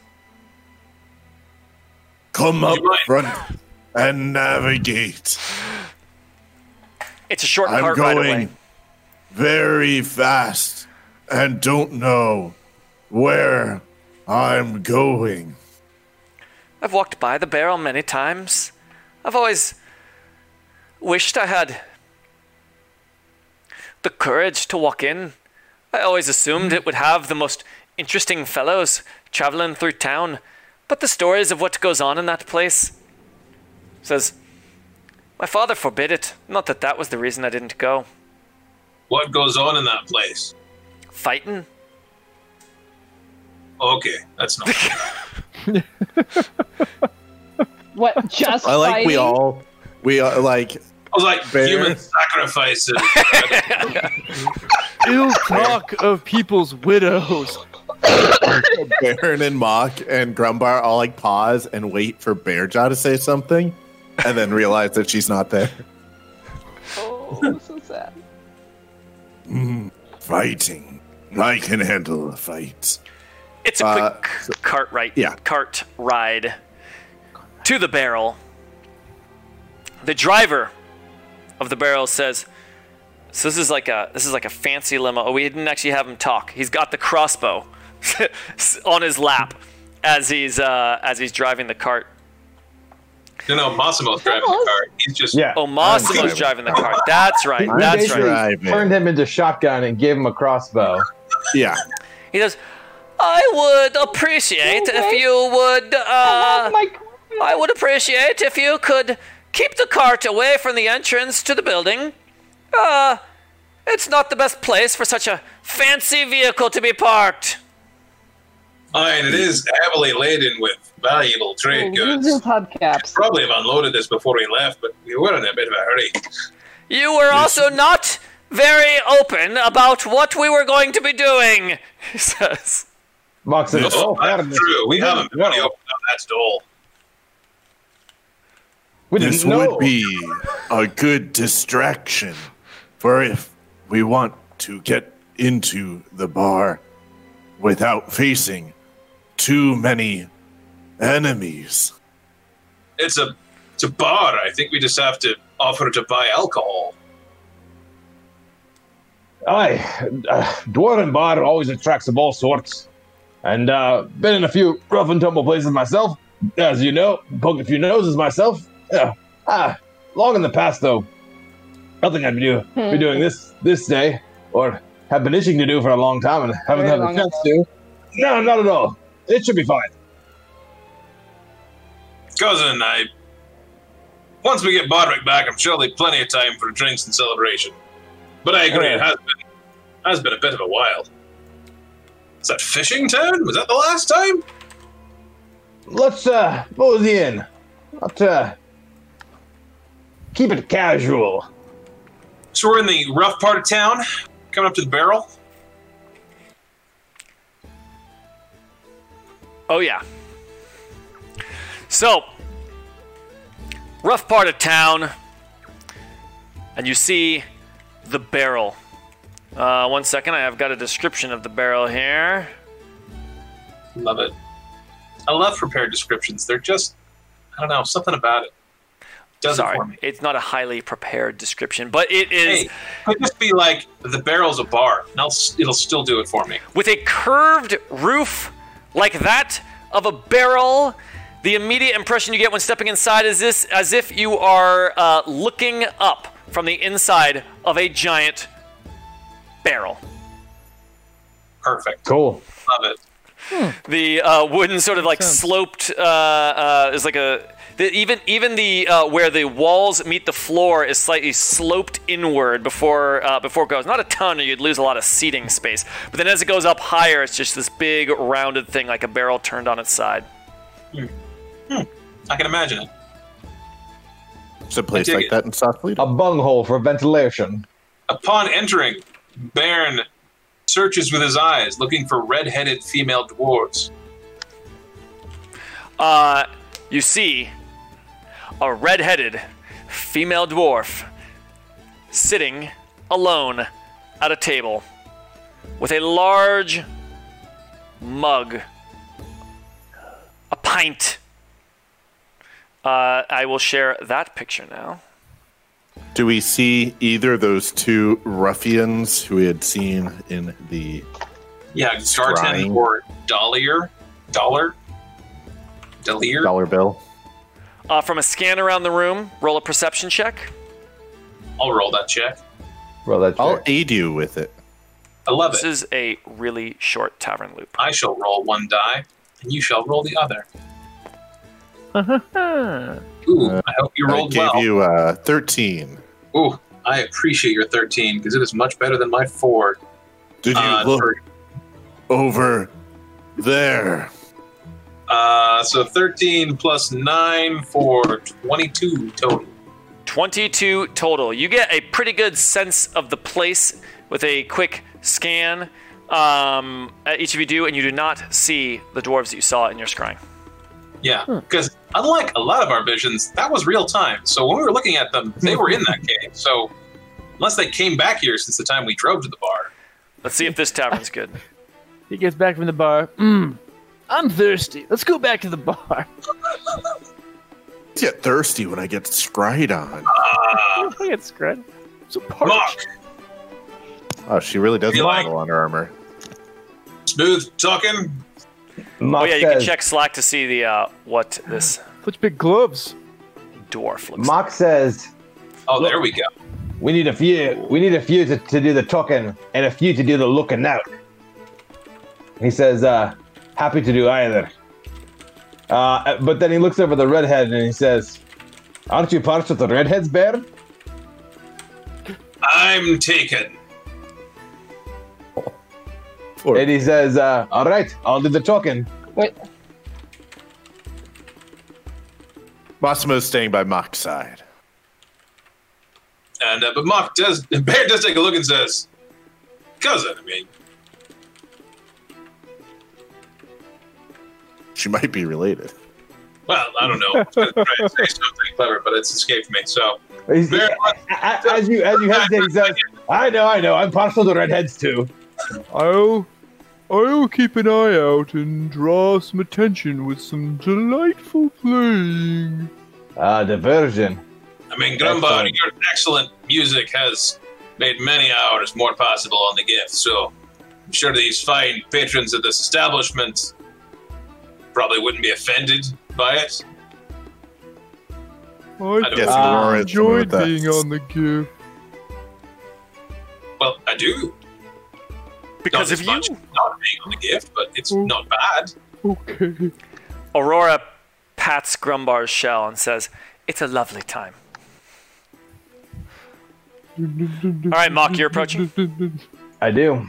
Come up front and navigate. It's a short I'm going right very fast and don't know where I'm going. I've walked by the barrel many times. I've always wished I had the courage to walk in. I always assumed it would have the most interesting fellows traveling through town, but the stories of what goes on in that place says my father forbid it. Not that that was the reason I didn't go. What goes on in that place? Fighting? Okay, that's not. What? Just I like we all we are like I was like Bear. human sacrifices. Ill talk of people's widows. Baron and Mock and Grumbar all like pause and wait for Bearjaw to say something, and then realize that she's not there. Oh, so sad. Mm, fighting. I can handle a fight. It's a Uh, quick cart ride. yeah. Cart ride to the barrel. The driver of the barrel says, "So this is like a this is like a fancy limo. Oh, we didn't actually have him talk. He's got the crossbow on his lap as he's uh, as he's driving the cart. no, no, Massimo's driving the car. He's just Yeah. Oh, Massimo's driving. driving the cart. That's right. You That's basically right. Turned him into shotgun and gave him a crossbow. Yeah. He says, "I would appreciate if you would." I Uh, have my I would appreciate if you could keep the cart away from the entrance to the building. Uh, it's not the best place for such a fancy vehicle to be parked. I mean, it is heavily laden with valuable trade Use goods. hubcaps. Probably have unloaded this before we left, but we were in a bit of a hurry. You were also not very open about what we were going to be doing, he says. Mock says, No, "Oh, that's pardon. true. We haven't didn't really know. opened up that stall. We This know. would be a good distraction for if we want to get into the bar without facing too many enemies. It's a it's a bar. I think we just have to offer to buy alcohol. Aye, uh, Dwarven Bar always attracts of all sorts. And uh, been in a few rough and tumble places myself, as you know, poked a few noses myself. Yeah. Ah, long in the past though. Nothing I'd be, do, be doing this this day, or have been itching to do for a long time and haven't Very had the long chance to. No, not at all. It should be fine. Cousin, I once we get Bodrick back, I'm sure there'll be plenty of time for drinks and celebration. But I agree, it has been has been a bit of a while. Is that fishing town? Was that the last time? Let's uh mosey in. Let's uh keep it casual. So we're in the rough part of town, coming up to the barrel. Oh, yeah. So, rough part of town, and you see the barrel. Uh, one second, I have got a description of the barrel here. Love it. I love prepared descriptions. They're just I don't know, something about it. Does it for Sorry, me. it's not a highly prepared description, but it is Hey, could just be like the barrel's a bar, and I'll, it'll still do it for me. with a curved roof like that of a barrel. The immediate impression you get when stepping inside is this as if you are uh, looking up from the inside of a giant barrel. Perfect. Cool. Love it. The uh, wooden sort of like sense. sloped uh, uh, is like a the, even even the uh, where the walls meet the floor is slightly sloped inward before uh, before it goes. Not a ton, or you'd lose a lot of seating space. But then as it goes up higher, it's just this big rounded thing like a barrel turned on its side. Hmm. I can imagine it. It's a place like it. that in South Fleet. A bunghole for ventilation. Upon entering, Bairn searches with his eyes, looking for red-headed female dwarves. uh, you see a red-headed female dwarf sitting alone at a table with a large mug, a pint. Uh, I will share that picture now. Do we see either of those two ruffians who we had seen in the Yeah, Garten or Dollier, Dollar, Dalier. dollar bill? Uh, from a scan around the room, roll a perception check. I'll roll that check. Roll that I'll aid you with it. I love This is a really short tavern loop. I shall roll one die, and you shall roll the other. Ooh, I hope you rolled I gave well. you uh, 13. Ooh, I appreciate your 13 because it is much better than my four. Did you Uh, look for- over there? uh, so 13 plus 9 for 22 total. 22 total. You get a pretty good sense of the place with a quick scan. Um, uh, each of you do, and you do not see the dwarves that you saw in your scrying. Yeah, because unlike a lot of our visions, that was real time. So when we were looking at them, they were in that cave. So unless they came back here since the time we drove to the bar, Let's see if this tavern's good. He gets back from the bar. Mm, I'm thirsty. Let's go back to the bar. Get thirsty when I get scryed on. uh, I get screwed. So parched. Mark, Oh, she really does Feel have like- a on her armor. smooth talking. Mock Oh yeah, you can check Slack to see the uh, what this Such big gloves. dwarf looks. like. Says, Oh, there we go. we need a few. We need a few to, to do the talking and a few to do the looking out. He says, uh, happy to do either. Uh, but then he looks over the redhead and he says, aren't you parched with the redheads, Bear? I'm taken. Poor- And he says, uh, "All right, I'll do the talking." Wait, Massimo's staying by Mock's side. And uh, but Mock does Bear does take a look and says, "Cousin, I mean, She might be related. well, I don't know. I was gonna try and say something clever, but it's escaped me. So He's- Bear, a- a- as you as you hesitate, he says, "I know, I know. I'm partial to redheads too." I'll I'll keep an eye out and draw some attention with some delightful playing. Ah, diversion. I mean, Grumbar, your excellent music has made many hours more possible on the gift. So I'm sure these fine patrons of this establishment probably wouldn't be offended by it. I don't Yes, Aurora is familiar enjoyed being on the gift. Well, I do. Because not of as you. much not being on the gift, but it's Mm. not bad. Okay. Aurora pats Grumbar's shell and says, It's a lovely time. All right, Mock, you're approaching. I do.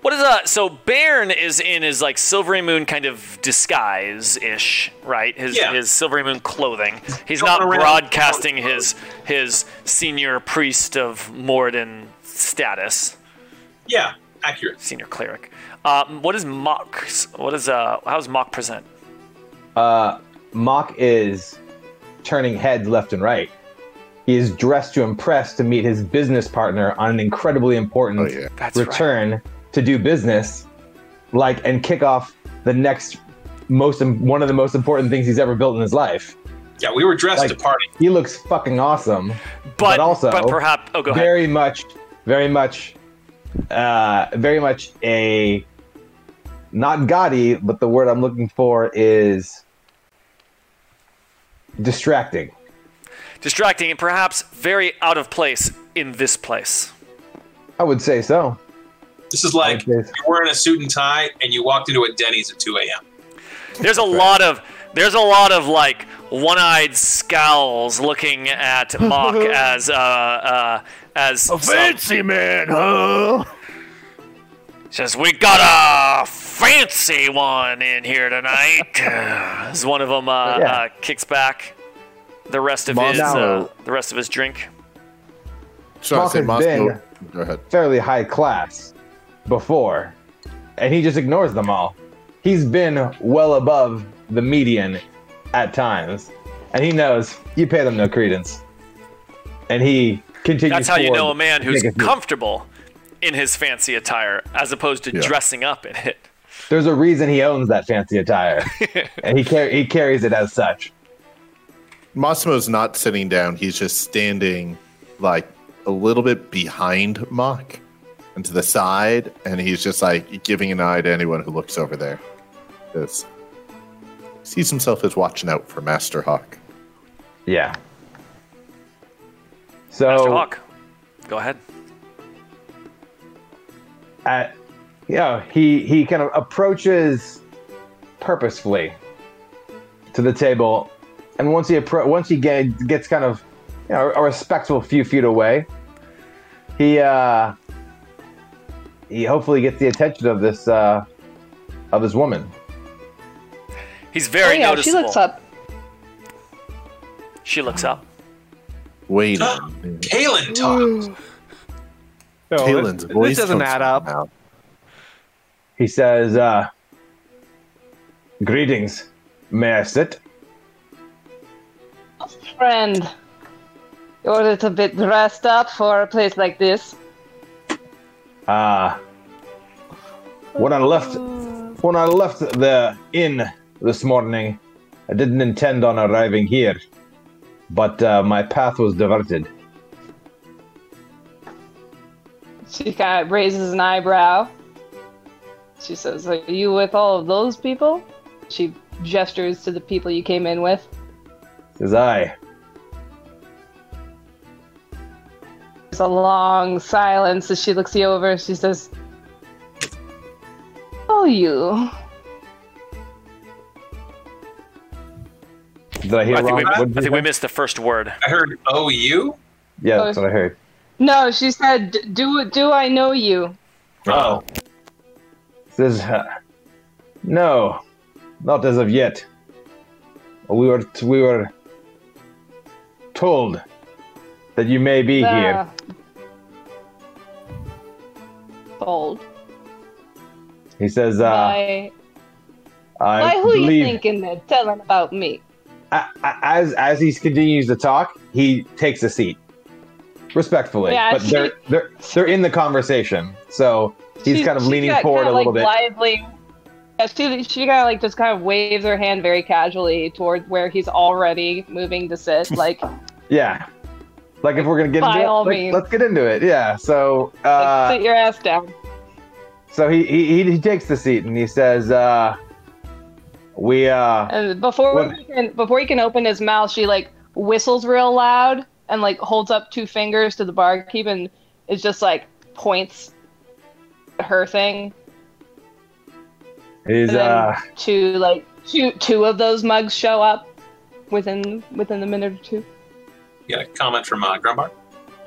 What is uh so Bairn is in his like Silverymoon kind of disguise ish, right? His Yeah. his Silverymoon clothing. He's Going not broadcasting his his senior priest of Moradin status, Yeah, accurate. senior cleric. Um, what is Mock? What is uh how does Mock present? Uh, Mock is turning heads left and right. He is dressed to impress to meet his business partner on an incredibly important Oh yeah. That's right. return to do business, like and kick off the next most one of the most important things he's ever built in his life. Yeah, we were dressed Like- to party. He looks fucking awesome. But, But also, but perhaps oh go ahead. very much, very much, uh, very much a not gaudy, but the word I'm looking for is distracting. Distracting and perhaps very out of place in this place. I would say so. This is like you're wearing a suit and tie and you walked into a Denny's at 2 a.m. There's a lot of there's a lot of like one-eyed scowls looking at Mock as uh uh as a some- man, huh? says we got a fancy one in here tonight. as one of them uh, Yeah. uh, kicks back the rest of Mock- his uh, the rest of his drink. So I has Massimo. been- Go ahead. Fairly high class before, and he just ignores them all. He's been well above the median at times, and he knows you pay them no credence. And he continues. That's how you know a man who's take comfortable in his fancy attire as opposed to Yeah. dressing up in it. There's a reason he owns that fancy attire, and he car- he carries it as such. Massimo's not sitting down. He's just standing like a little bit behind Mock and to the side, and he's just like giving an eye to anyone who looks over there. Because sees himself as watching out for Master Hawk. Yeah. So Master Hawk, go ahead. at you know he he kind of approaches purposefully to the table and once he appro- once he get, gets kind of you know a respectful few feet away he uh he hopefully gets the attention of this uh of this woman He's very oh yeah, noticeable. she looks up. She looks up. Wait, a Ah. minute. Kalen talked. No, Kalen's this, voice this doesn't comes add up. her mouth. he says uh greetings may i sit Friend, you're a little bit dressed up for a place like this. uh when i left when i left the inn this morning i didn't intend on arriving here but uh, my path was diverted She kind of raises an eyebrow. She says, Are you with all of those people? She gestures to the people you came in with. says i There's a long silence as she looks you over. She says, Oh, you. Did i hear I think, we, I did you we missed the first word. I heard, oh, you? yeah that's what i heard No, she said, "Do do I know you?" Oh. Says, uh, no, not as of yet. We were we were told that you may be here. Uh, Told. He says, uh, by, I by who you believe thinking they're telling about me? As as he continues to talk, he takes a seat respectfully, Yeah, but she- they're they're they're in the conversation, so he's She- kind of leaning forward a little like, bit. Lively. Yeah, she she kind of like just kind of waves her hand very casually toward where he's already moving to sit. Like, Yeah, like if we're gonna get By into all it, like, let's get into it. Yeah, so like, uh, sit your ass down. so he, he he he takes the seat and he says, uh, "We uh." And before What- he can before he can open his mouth, she like whistles real loud and like holds up two fingers to the barkeep and is just like points her thing. Is And uh two like two two of those mugs show up within within the minute or two. You got a comment from uh, Grumbar?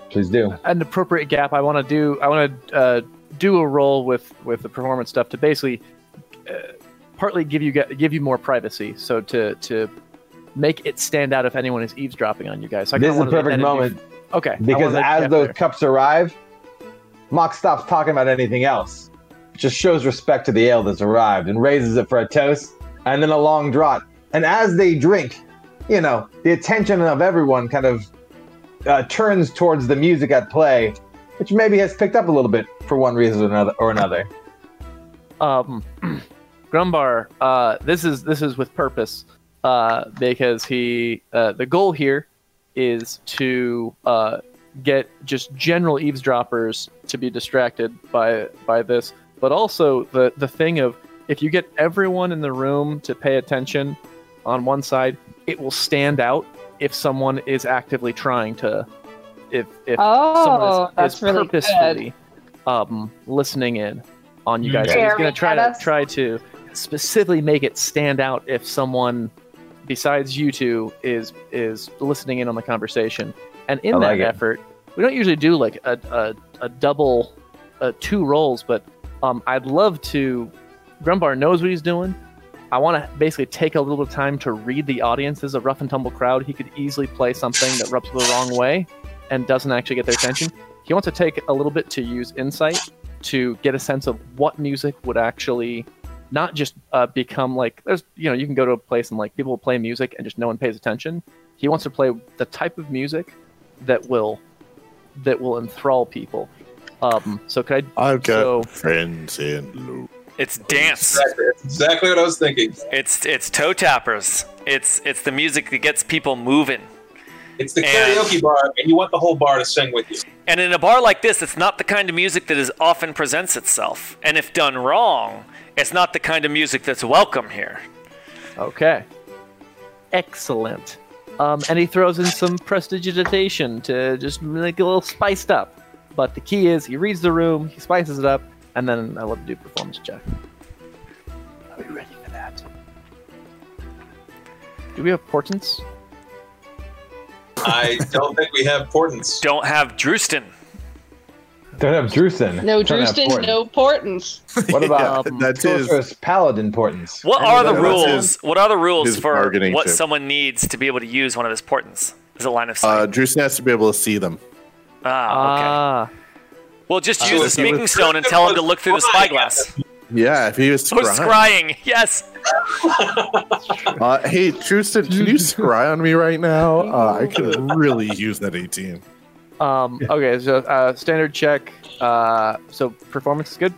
please do. an appropriate gap. I want to do. I want to uh, do a roll with with the performance stuff to basically uh, partly give you give you more privacy. So to to make it stand out if anyone is eavesdropping on you guys. So This is the perfect that to be- moment Okay. Because as those there. cups arrive, Mock stops talking about anything else. Just shows respect to the ale that's arrived and raises it for a toast and then a long draught. And as they drink, you know, the attention of everyone kind of uh, turns towards the music at play, which maybe has picked up a little bit for one reason or another. Or another. um, Grumbar, uh, this is this is with purpose uh, because he uh, the goal here is to uh, get just general eavesdroppers to be distracted by by this, but also the the thing of if you get everyone in the room to pay attention on one side, it will stand out if someone is actively trying to if if someone Oh, is, that's is really purposefully um, listening in on you guys. So he's going to try at to try to specifically make it stand out if someone besides you two is is listening in on the conversation. And in I that it. effort, we don't usually do like a a, a double uh, two rolls, but um, I'd love to. Grumbar knows what he's doing. I want to basically take a little bit of time to read the audience. This is a rough and tumble crowd. He could easily play something that rubs the wrong way and doesn't actually get their attention. He wants to take a little bit to use insight to get a sense of what music would actually not just uh, become like there's you know you can go to a place and like people will play music and just no one pays attention. He wants to play the type of music that will that will enthrall people. Um, so could I I've got So- friends in low. It's dance. Exactly. Exactly what I was thinking. It's it's toe tappers. It's it's the music that gets people moving. It's the And- karaoke bar, and you want the whole bar to sing with you. And in a bar like this, it's not the kind of music that is often presents itself. And if done wrong, it's not the kind of music that's welcome here. Okay. Excellent. Um, and he throws in some prestidigitation to just make it a little spiced up. But the key is he reads the room, he spices it up, and then I love to do performance check. Are we ready for that? Do we have portents? I don't think we have portents. Don't have Drewston. Don't have Drewston. No Don't have Drewston, Portents. no Portents. What about Um, that's his. Sorceress Paladin portents? What are the those? rules? What are the rules for what chip. someone needs to be able to use one of his portents? Is a line of Uh, sight? Drewston has to be able to see them. ah, okay. Ah, well, just so use the if speaking was- stone and tell him to look through the spyglass. Yeah, if he was Oh, scrying. scrying. Yes. Uh, hey, Drewston, can you scry on me right now? Uh, I could really use that 18. Um, okay, so uh, standard check. Uh, so performance is good.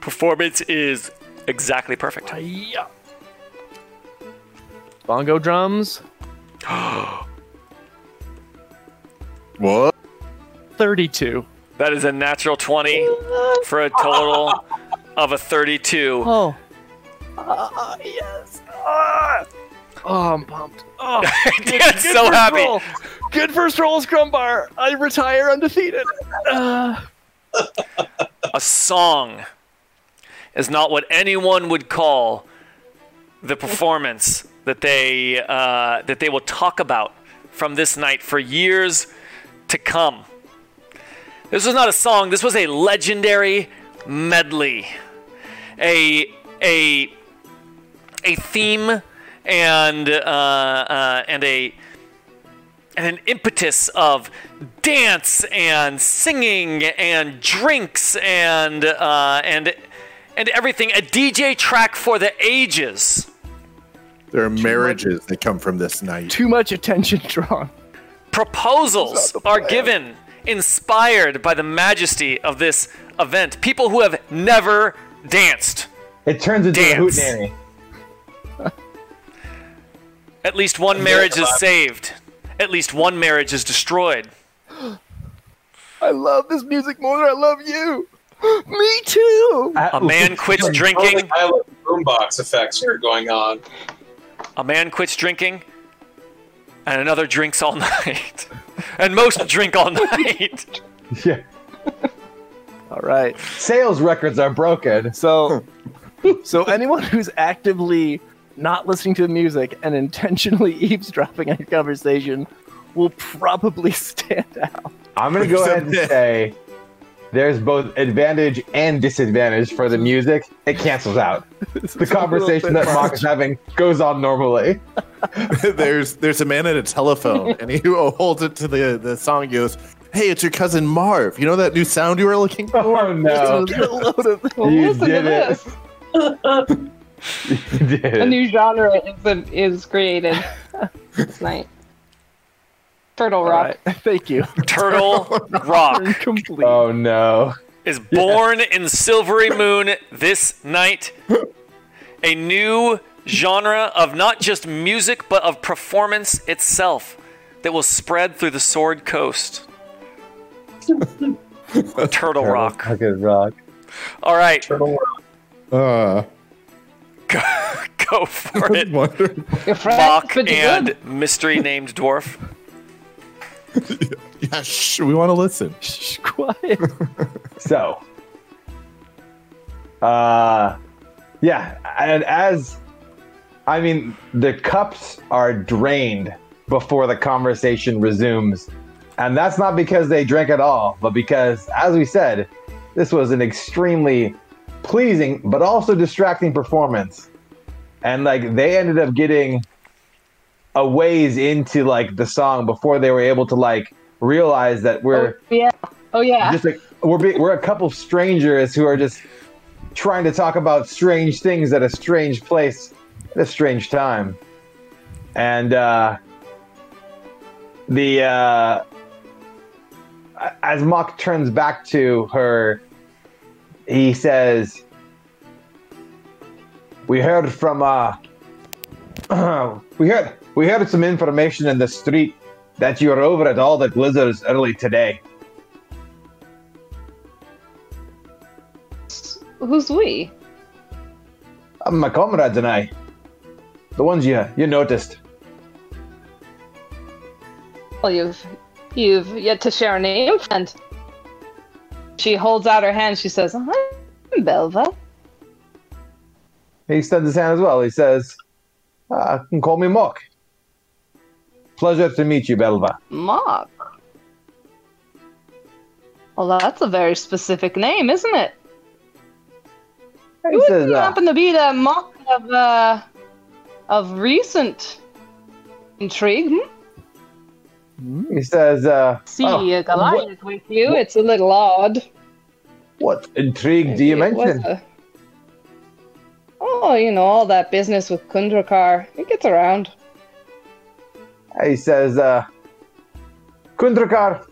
Performance is exactly perfect. Yeah. Bongo drums, What? 32. That is a natural 20 for a total of a 32. Oh. Uh, yes. Ah. Oh, I'm pumped. Oh, Dan's so first happy. roll. Good first roll, Scrumbar. I retire undefeated. Uh, A song is not what anyone would call the performance that they uh, that they will talk about from this night for years to come. This was not a song. This was a legendary medley, a a a theme and uh, uh, and a and an impetus of dance and singing and drinks and uh, and and everything. A DJ track for the ages. There are marriages that come from this night. Too much attention drawn. Proposals are given, inspired by the majesty of this event. People who have never danced. It turns into Dance. a hootenanny. At least one marriage is saved. At least one marriage is destroyed. I love this music more than I love you. Me too. A man quits drinking. Pilot boombox effects are going on. A man quits drinking, and another drinks all night. and most drink all night. Yeah. All right. Sales records are broken. So, so anyone who's actively not listening to the music and intentionally eavesdropping on your conversation will probably stand out. I'm gonna go ahead and say there's both advantage and disadvantage for the music. It cancels out. The conversation that Mock is having goes on normally. there's there's a man at a telephone and he holds it to the the song and goes, Hey, it's your cousin Marv. You know that new sound you were looking for? Oh no. Get a load of You listen to did it. This. You did. A new genre is, is created this night. Turtle Rock. right. Thank you. Turtle Rock Incomplete. Oh no. is born in Silverymoon this night. A new genre of not just music, but of performance itself that will spread through the Sword Coast. Turtle Rock. Fucking rock. All right, Turtle Rock. Uh, go, go for it. wondering. Your friend Bach and good. mystery named dwarf. Yeah, shh, we want to listen. Shh, quiet. So, uh, yeah, and as I mean, the cups are drained before the conversation resumes, and that's not because they drank at all, but because, as we said, this was an extremely pleasing but also distracting performance, and like they ended up getting a ways into like the song before they were able to like realize that we're Oh, yeah. Oh, yeah. just like we're be, we're a couple of strangers who are just trying to talk about strange things at a strange place at a strange time and uh the uh as mock turns back to her he says we heard from uh we heard we heard some information in the street that you were over at all the blizzards early today Who's we? Uh, my comrades and I. The ones you you noticed. Well, you've you've yet to share a name, friend. She holds out her hand. She says, "I'm Belva." He extends his hand as well. He says, uh, "You can call me Mock." Pleasure to meet you, Belva. Mock. Well, that's a very specific name, isn't it? He says, wouldn't uh, happen to be the Mock of uh, of recent intrigue. Hmm? He says, uh, See oh, a Goliath with you. It's a little odd. what intrigue do you Maybe it was mention? a- Oh, you know, all that business with Kundrakar. It gets around. He says, uh, Kundrakar,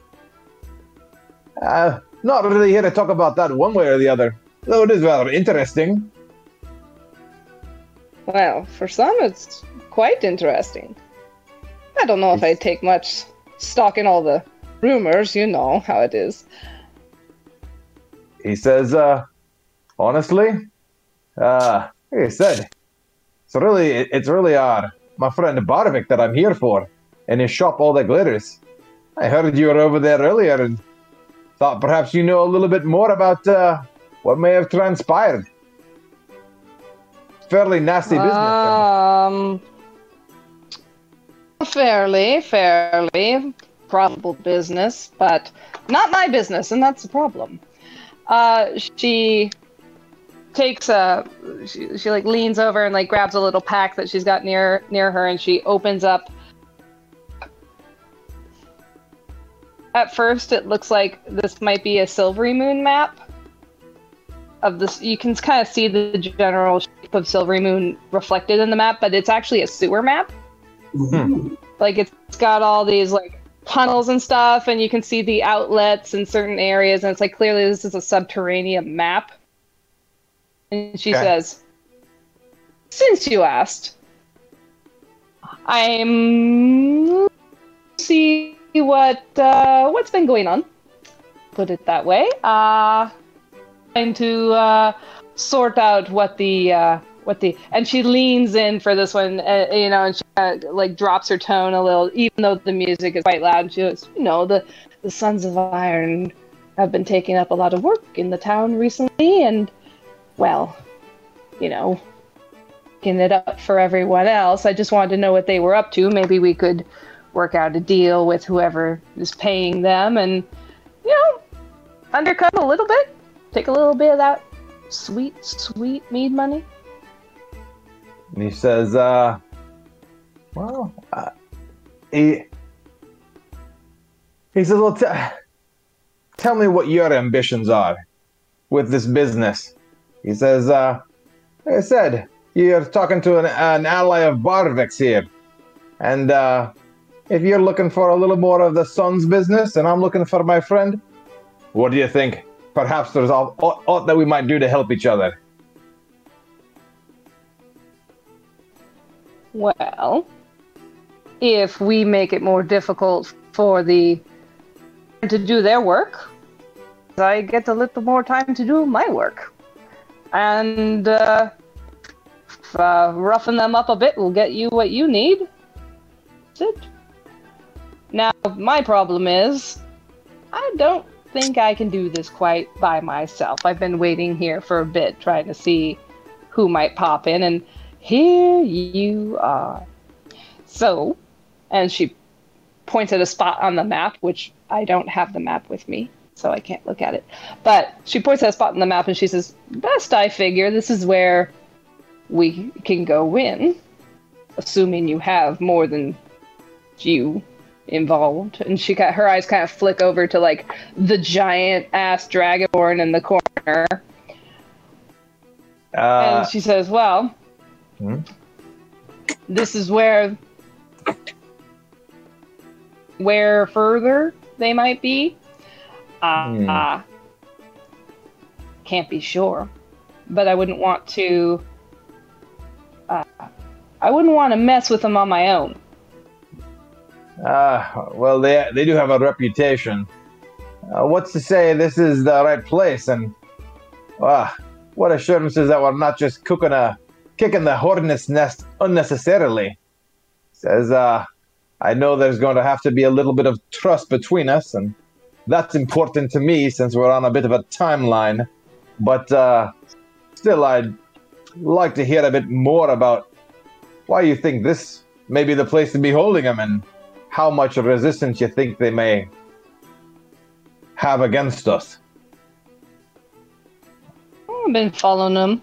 uh, not really here to talk about that one way or the other, though it is rather interesting. Well, for some, it's quite interesting. I don't know if I take much stock in all the rumors. You know how it is. He says, uh, honestly, uh, like I said, it's really, it's really uh, my friend Barvik that I'm here for, in his shop, All That Glitters. I heard you were over there earlier and thought perhaps you know a little bit more about uh, what may have transpired. Fairly nasty business. Um, fairly, fairly. profitable business, but not my business, and that's the problem. Uh, she takes a she, she like leans over and like grabs a little pack that she's got near near her, and she opens up. At first, it looks like this might be a Silverymoon map. Of this, you can kind of see the general shape of Silverymoon reflected in the map, but it's actually a sewer map. Like it's got all these like tunnels and stuff, and you can see the outlets in certain areas, and it's like clearly this is a subterranean map. And she Okay. says, "Since you asked, I'm see what uh, what's been going on. Put it that way. Uh, trying to uh, sort out what the uh, what the and she leans in for this one, uh, you know, and she uh, like drops her tone a little, even though the music is quite loud. She goes, you know, the the Sons of Iron have been taking up a lot of work in the town recently, and well, you know, picking it up for everyone else. I just wanted to know what they were up to. Maybe we could work out a deal with whoever is paying them, and you know, undercut a little bit, take a little bit of that sweet, sweet mead money. And he says, uh, well, uh, he, he says, well, t- tell me what your ambitions are with this business. He says, uh, like I said, you're talking to an, an ally of Barvik's here. And, uh, if you're looking for a little more of the son's business and I'm looking for my friend, what do you think? Perhaps there's all, aught that we might do to help each other. Well, if we make it more difficult for the to do their work, I get a little more time to do my work. And uh, uh, roughen them up a bit will get you what you need. That's it. Now, my problem is, I don't think I can do this quite by myself. I've been waiting here for a bit, trying to see who might pop in, and here you are. So, and she points at a spot on the map, which I don't have the map with me, so I can't look at it. But she points at a spot on the map and she says, Best I figure this is where we can go in, assuming you have more than you involved. And she got her eyes kind of flick over to like the giant ass dragonborn in the corner. Uh, and she says, Well, Hmm? this is where where further they might be. Uh, Hmm. uh, can't be sure, but I wouldn't want to. Uh, I wouldn't want to mess with them on my own. Uh, well, they they do have a reputation. Uh, what's to say this is the right place? And uh, what assurances that we're not just cooking a kicking the hornet's nest unnecessarily? Says, uh, I know there's going to have to be a little bit of trust between us, and that's important to me since we're on a bit of a timeline. But uh, still, I'd like to hear a bit more about why you think this may be the place to be holding them and how much resistance you think they may have against us. I've been following them.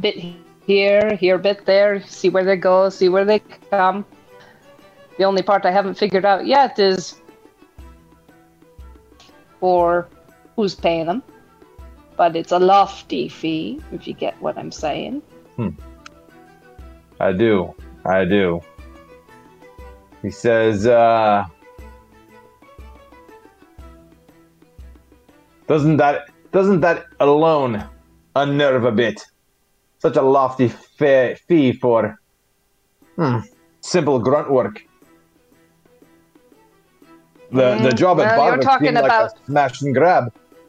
Bit here, here, bit there. See where they go, see where they come. The only part I haven't figured out yet is for who's paying them. But it's a lofty fee, if you get what I'm saying. Hmm. I do. I do. He says, uh, doesn't that doesn't that alone unnerve a bit? Such a lofty fee for hmm, simple grunt work. The the Mm, job at well, Barvik seemed like a smash and grab.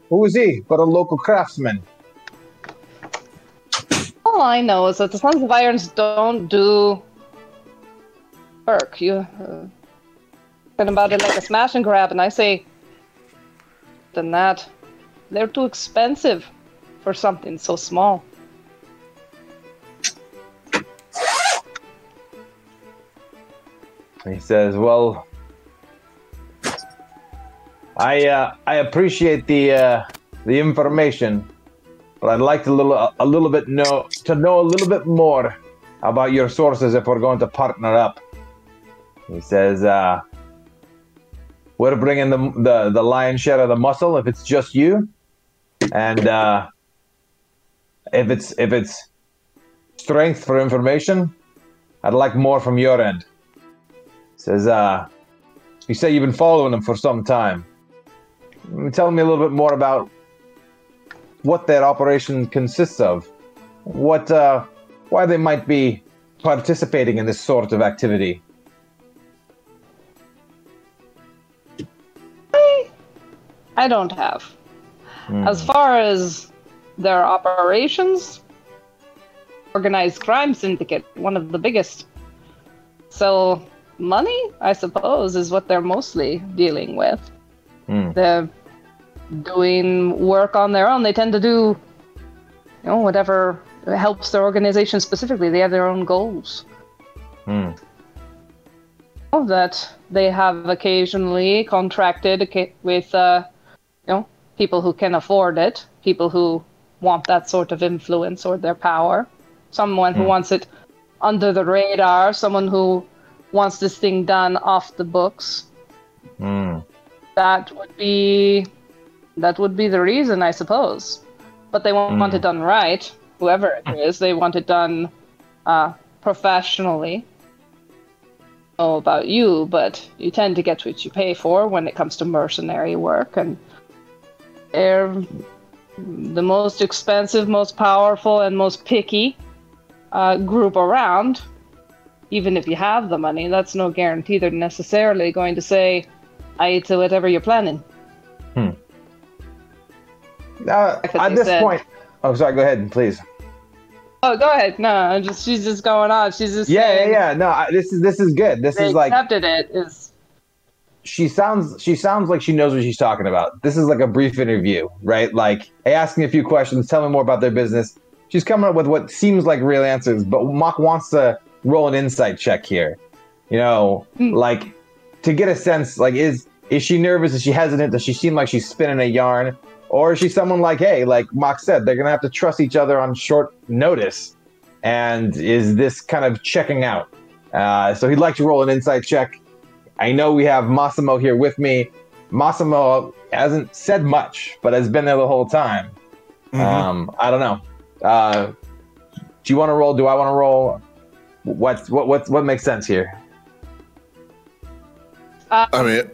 Who is he but a local craftsman? All I know is that the Sons of Irons don't do work. You uh, about it like a smash and grab, and I say, than that, they're too expensive for something so small. He says, "Well, I uh, I appreciate the uh, the information, but I'd like to little a little bit know to know a little bit more about your sources if we're going to partner up." He says, uh, "We're bringing the the the lion's share of the muscle if it's just you, and uh, if it's if it's strength for information, I'd like more from your end." Says, uh, you say you've been following them for some time. Tell me a little bit more about what that operation consists of. What, uh, why they might be participating in this sort of activity. I don't have. Hmm. As far as their operations, organized crime syndicate, one of the biggest. So, money, I suppose, is what they're mostly dealing with. Hmm. They're doing work on their own. They tend to do, you know, whatever helps their organization specifically. They have their own goals. Of that, they have occasionally contracted with, uh, you know, people who can afford it, people who want that sort of influence or their power, someone who Hmm. wants it under the radar, someone who wants this thing done off the books. Hmm. That would be, that would be the reason, I suppose. But they won't want Hmm. it done right. Whoever it is, they want it done uh, professionally. Know about you, but you tend to get what you pay for when it comes to mercenary work, and they're the most expensive, most powerful, and most picky uh, group around. Even if you have the money, that's no guarantee they're necessarily going to say aye to whatever you're planning. Uh, Like at this said. point, oh, sorry. Go ahead, please. Oh, go ahead. No, I'm just she's just going on. She's just Yeah, yeah, saying yeah. No, I, this is this is good. This They is like accepted it. Is she sounds she sounds like she knows what she's talking about. This is like a brief interview, right? Like asking a few questions, tell me more about their business. She's coming up with what seems like real answers, but Mock wants to roll an insight check here. You know, Hmm. like to get a sense, like is is she nervous? Is she hesitant? Does she seem like she's spinning a yarn? Or is she someone like, hey, like Mock said, they're gonna have to trust each other on short notice? And is this kind of checking out? Uh, so he'd like to roll an insight check. I know we have Massimo here with me. Massimo hasn't said much, but has been there the whole time. Um, I don't know. Uh, do you want to roll? Do I want to roll? What what what what makes sense here? I mean,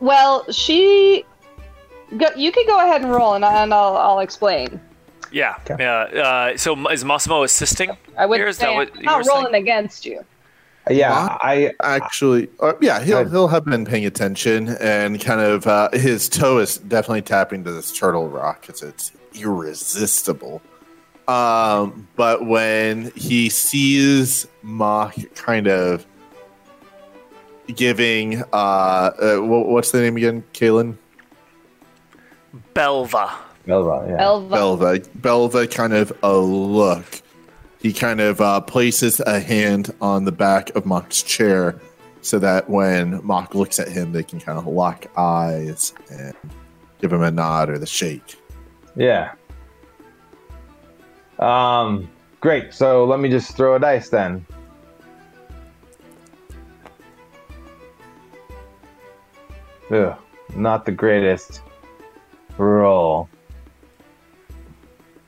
well, she. Go, you can go ahead and roll, and, I- and I'll I'll explain. Yeah. Okay. Yeah. Uh, so is Massimo assisting? I would say that I'm you not were saying? rolling against you. Uh, Yeah, What? I actually, uh, yeah, he'll Good. he'll have been paying attention and kind of uh, his toe is definitely tapping to this turtle rock because it's irresistible. Um, but when he sees Mock kind of giving, uh, uh what, what's the name again, Kalen? Belva. Belva, yeah. Elva. Belva. Belva kind of a look. He kind of uh, places a hand on the back of Mock's chair so that when Mock looks at him, they can kind of lock eyes and give him a nod or the shake. Yeah. Um, great. So let me just throw a dice then. Ugh, not the greatest roll.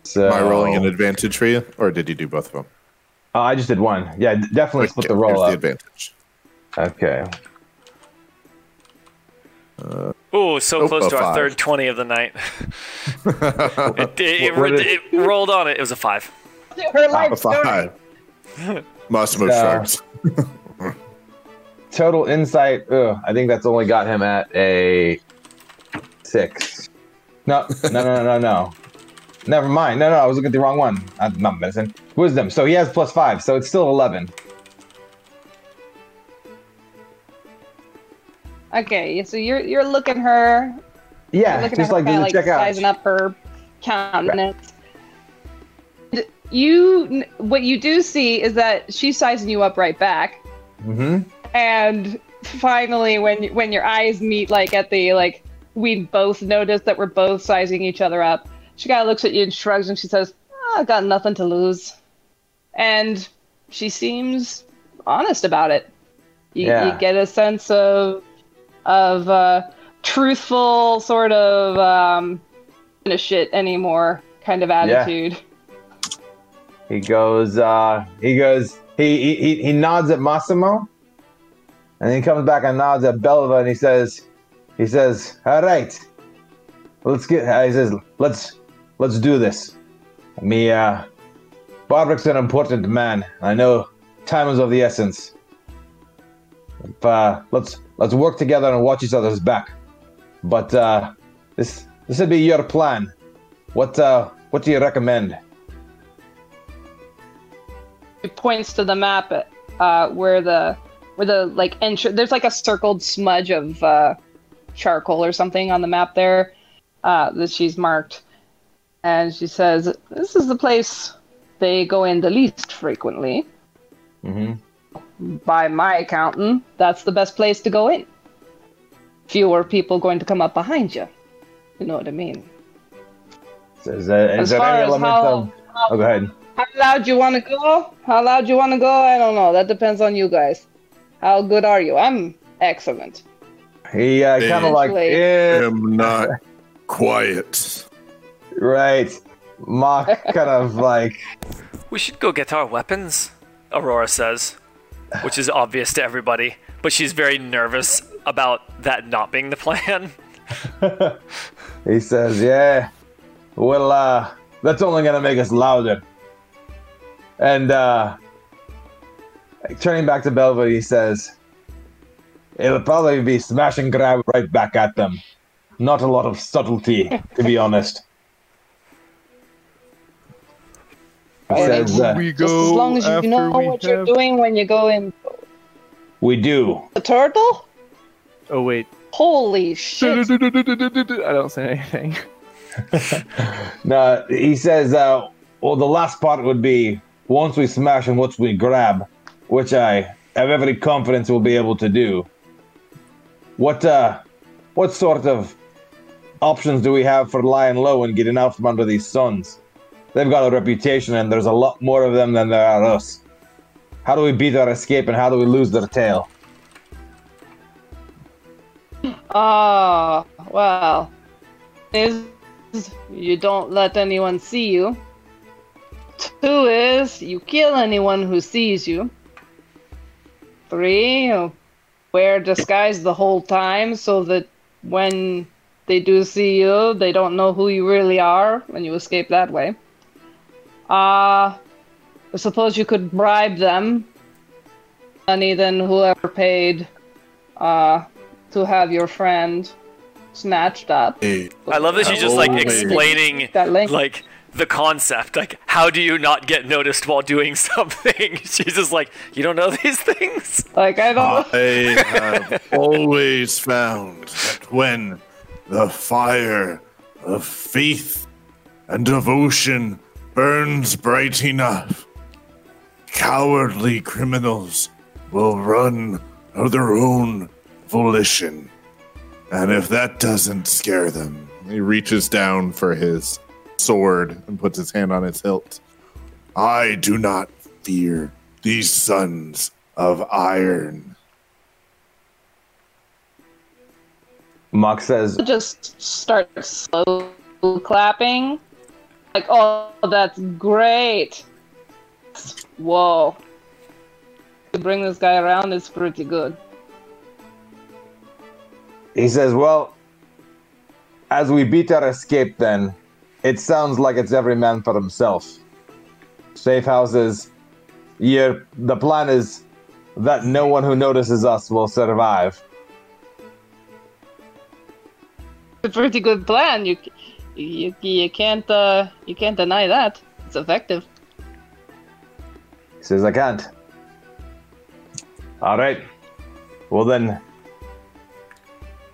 So Am I rolling an advantage for you, or did you do both of them? Oh, I just did one. Yeah, definitely split the Okay, roll the advantage. Okay. Ooh, so Oh, close a to our five. third 20 of the night. it, it, it, What- what it, is- it rolled on it. It was a five. Her life A story. five. Massimo Uh, shrugs. Total insight. Ugh, I think that's only got him at a six. No, no, no, no, no, no. Never mind. No, no, I was looking at the wrong one. I'm not medicine. Wisdom. So he has plus five. So it's still eleven. Okay, so you're you're looking her Yeah, looking just her like kinda, it check out? sizing up her countenance. And You, what you do see is that she's sizing you up right back, Mm-hmm. And finally, when when your eyes meet, like at the like, we both notice that we're both sizing each other up. She kind of looks at you and shrugs, and she says, "I got nothing to lose," and she seems honest about it. You, Yeah. you get a sense of of uh, truthful sort of um, "Ain't a shit anymore kind of attitude. He goes, uh, he goes, he, he, he- nods at Massimo, and then he comes back and nods at Belva, and he says, he says, all right, let's get, uh, he says, let's, let's do this. Me, uh, an important man. I know time is of the essence. Uh, let's, let's work together and watch each other's back. But, uh, this, this would be your plan. What, uh, what do you recommend? It points to the map uh, where the where the like entry. There's like a circled smudge of uh, charcoal or something on the map there uh, that she's marked, and she says, "This is the place they go in the least frequently. Mm-hmm. By my accounting, that's the best place to go in. Fewer people going to come up behind you. You know what I mean? Is there, is As there far any element how- of? Oh, go ahead. How loud you want to go? How loud you want to go? I don't know. That depends on you guys. How good are you? I'm excellent. He uh, kind of like, Essentially. yeah, am not quiet. right. Mock kind of like, We should go get our weapons, Aurora says, which is obvious to everybody, but she's very nervous about that not being the plan. he says, yeah. Well, uh, that's only gonna make us louder. And uh, turning back to Belva, he says, it'll probably be smash and grab right back at them. Not a lot of subtlety, to be honest. Says, uh, we Just as long as you know we what you're doing when you go in we do. the turtle. Oh wait, Holy shit! I don't say anything. No, he says, uh, well, the last part would be once we smash and once we grab, which I have every confidence we'll be able to do. What, uh, what sort of options do we have for lying low and getting out from under these suns? They've got a reputation, and there's a lot more of them than there are us. How do we beat our escape, and how do we lose their tail? Ah, well, is you don't let anyone see you. Two is you kill anyone who sees you. Three, you wear disguise the whole time so that when they do see you, they don't know who you really are, and you escape that way. Uh, I suppose you could bribe them. Money than whoever paid uh, to have your friend snatched up. Hey, I love that she's just like Oh, explaining That link. like the concept. Like, how do you not get noticed while doing something? She's just like, you don't know these things? Like I don't. I have always found that when the fire of faith and devotion burns bright enough, cowardly criminals will run of their own volition. And if that doesn't scare them, he reaches down for his sword and puts his hand on its hilt. I do not fear these sons of iron. Mock says, just start slow clapping. Like, oh, that's great. Whoa. To bring this guy around is pretty good. He says, Well, as we beat our escape, then, it sounds like it's every man for himself. Safe houses. Yeah, the plan is that no one who notices us will survive. It's a pretty good plan. You, you, you can't, uh, you can't deny that. It's effective. He says, I can't. All right. Well, then,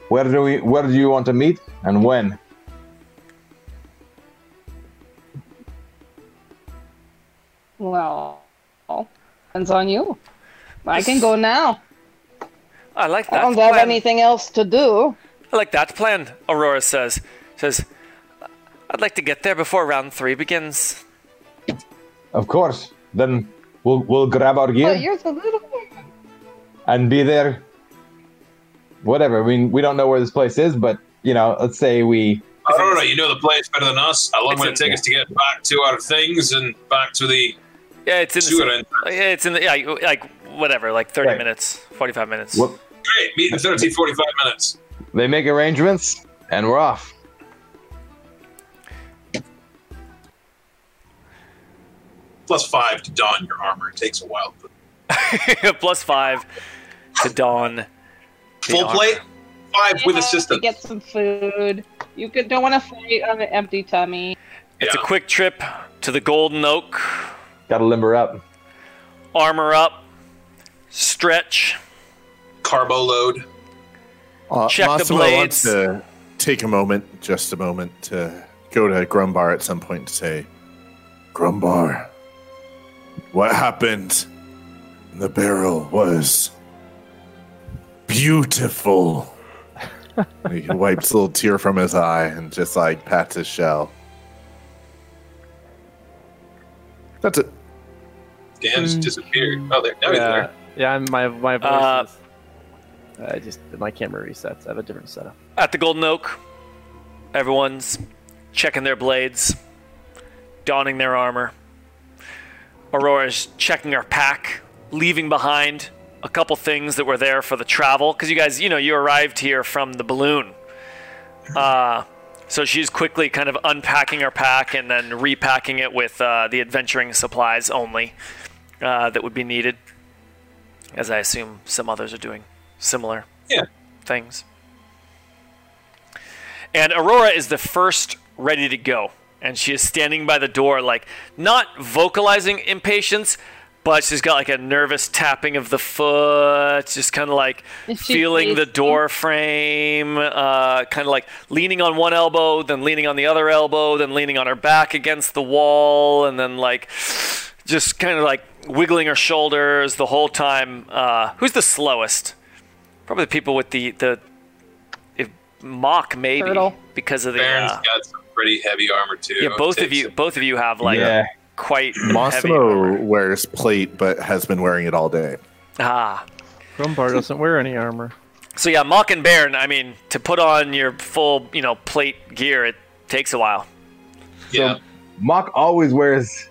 where do we? Where do you want to meet, and when? Well, depends on you. I can go now. I like that. I don't have anything else to do. I like that plan. Aurora says. Says, I'd like to get there before round three begins. Of course. Then we'll we'll grab our gear But you're the little and be there. Whatever. I mean, we don't know where this place is, but you know, let's say we. I don't know. You know the place better than us. How long It's will in- it take us to get back to our things and back to the Yeah, it's in sewer the. entrance? Uh, yeah, it's in the. Yeah, like whatever, like 30 Right. minutes, 45 minutes. What, Great. Meet in 30, 45 minutes. they make arrangements, and we're off. Plus five to don your armor. It takes a while. But Plus five to don. full armor. plate. Five with You have assistance. Get some food. You could, don't want to fight on an empty tummy. It's Yeah. a quick trip to the Golden Oak. Gotta limber up. Armor up. Stretch. Carbo load. Uh, Check the Massimo blades. wants to take a moment, just a moment, to go to Grumbar at some point point to say, Grumbar, what happened in the barrel was beautiful. he wipes a little tear from his eye and just like pats his shell. That's it. Dan's disappeared. Oh, there. Now he's yeah, there. yeah. I'm- My my voice Uh, is. I just my camera resets. I have a different setup. At the Golden Oak, everyone's checking their blades, donning their armor. Aurora's checking her pack, leaving behind a couple things that were there for the travel. Because you guys, you know, you arrived here from the balloon. Uh, so she's quickly kind of unpacking her pack and then repacking it with uh, the adventuring supplies only uh, that would be needed. As I assume some others are doing similar Yeah. things. And Aurora is the first ready to go. And she is standing by the door, like, not vocalizing impatience, but she's got like a nervous tapping of the foot, just kind of like Is she feeling the door frame, uh, kind of like leaning on one elbow, then leaning on the other elbow, then leaning on her back against the wall, and then like just kind of like wiggling her shoulders the whole time. Uh, who's the slowest? Probably the people with the the if, mock maybe Turtle. because of the Baron's uh, got some pretty heavy armor too. yeah. Both of you, some- both of you have like yeah. quite heavy. Massimo wears plate but has been wearing it all day. Ah, Grumbar doesn't wear any armor. so yeah, mock and Baron. I mean, to put on your full you know plate gear, it takes a while. Yeah. Mock always wears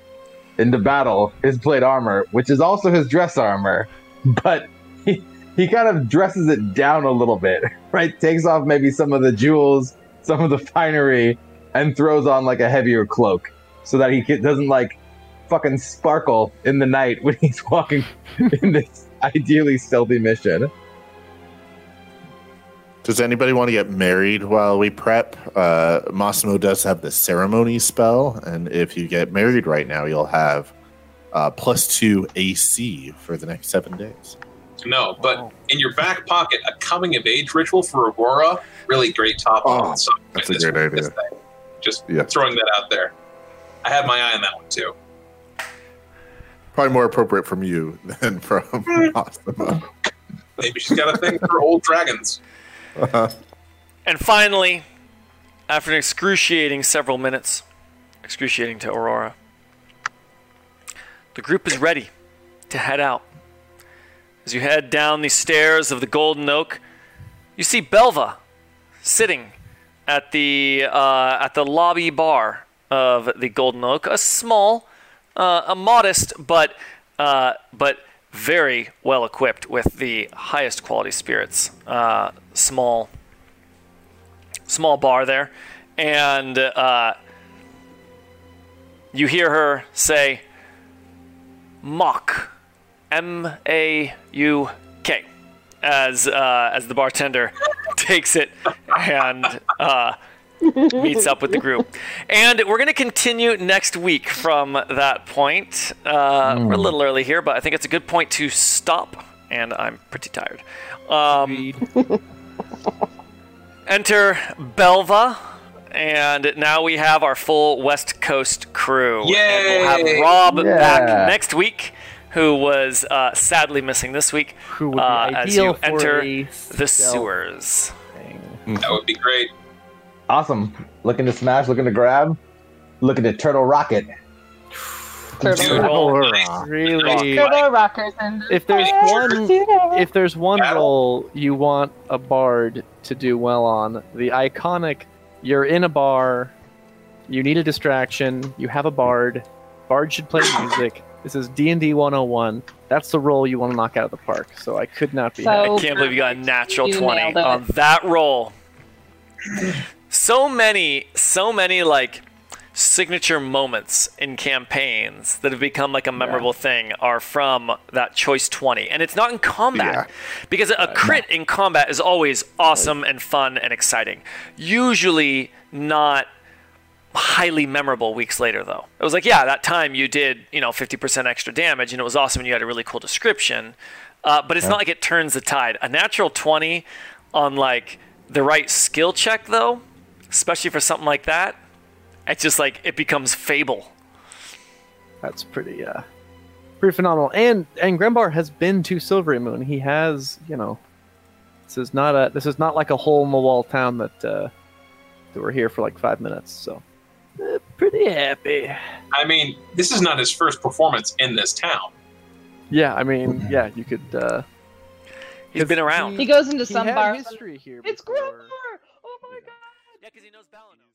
into battle his plate armor, which is also his dress armor, but he, he kind of dresses it down a little bit, right? Takes off maybe some of the jewels, some of the finery, and throws on like a heavier cloak so that he doesn't like fucking sparkle in the night when he's walking in this ideally stealthy mission. Does anybody want to get married while we prep? Uh, Massimo does have the ceremony spell, and if you get married right now, you'll have uh, plus two AC for the next seven days. No, but in your back pocket, a coming of age ritual for Aurora. Really great top Oh, that's a great idea. thing. Just Yeah. throwing that out there. I have my eye on that one too. Probably more appropriate from you than from eh. Massimo. Maybe she's got a thing for old dragons. Uh-huh. And finally, after an excruciating several minutes, excruciating to Aurora, the group is ready to head out. As you head down the stairs of the Golden Oak, you see Belva sitting at the uh, at the lobby bar of the Golden Oak, a small, uh, a modest but uh, but very well equipped with the highest quality spirits. Uh, small small bar there, and uh, you hear her say, "Mock, M A U K," as uh, as the bartender takes it and uh, meets up with the group. And we're going to continue next week from that point. Uh, We're a little early here, but I think it's a good point to stop. And I'm pretty tired. Um, enter Belva. And now we have our full West Coast crew. And we'll have Rob Yeah. back next week, who was uh, sadly missing this week, Who would be uh, as ideal you for enter the sewers. thing. That would be great. Awesome. Looking to smash, looking to grab, looking to turtle rocket. Turtle Dude, roll. Really, Turtle rockers and if there's one if there's one Battle. role you want a bard to do well on, the iconic you're in a bar, you need a distraction, you have a bard, bard should play music. This is D&D 101. That's the roll you want to knock out of the park. So I could not be So- happy. I can't believe you got a natural You 20 on that roll. So many, so many like signature moments in campaigns that have become like a memorable thing are from that choice 20. And it's not in combat. Because a uh, crit in combat is always awesome and fun and exciting. Usually not highly memorable weeks later though. It was like, yeah, that time you did, you know, 50% extra damage and it was awesome and you had a really cool description. Uh, but it's not like it turns the tide. A natural 20 on like the right skill check though, especially for something like that, it's just like it becomes fable. That's pretty uh pretty phenomenal. And and Grembar has been to Silverymoon. He has, you know, this is not a this is not like a hole in the wall town that uh that we're here for like 5 minutes. So pretty happy. I mean, this is not his first performance in this town. Yeah, I mean, yeah, you could uh He's been around. He goes into some bar. history here. It's before. Oh my god! Yeah, because he knows Balanos.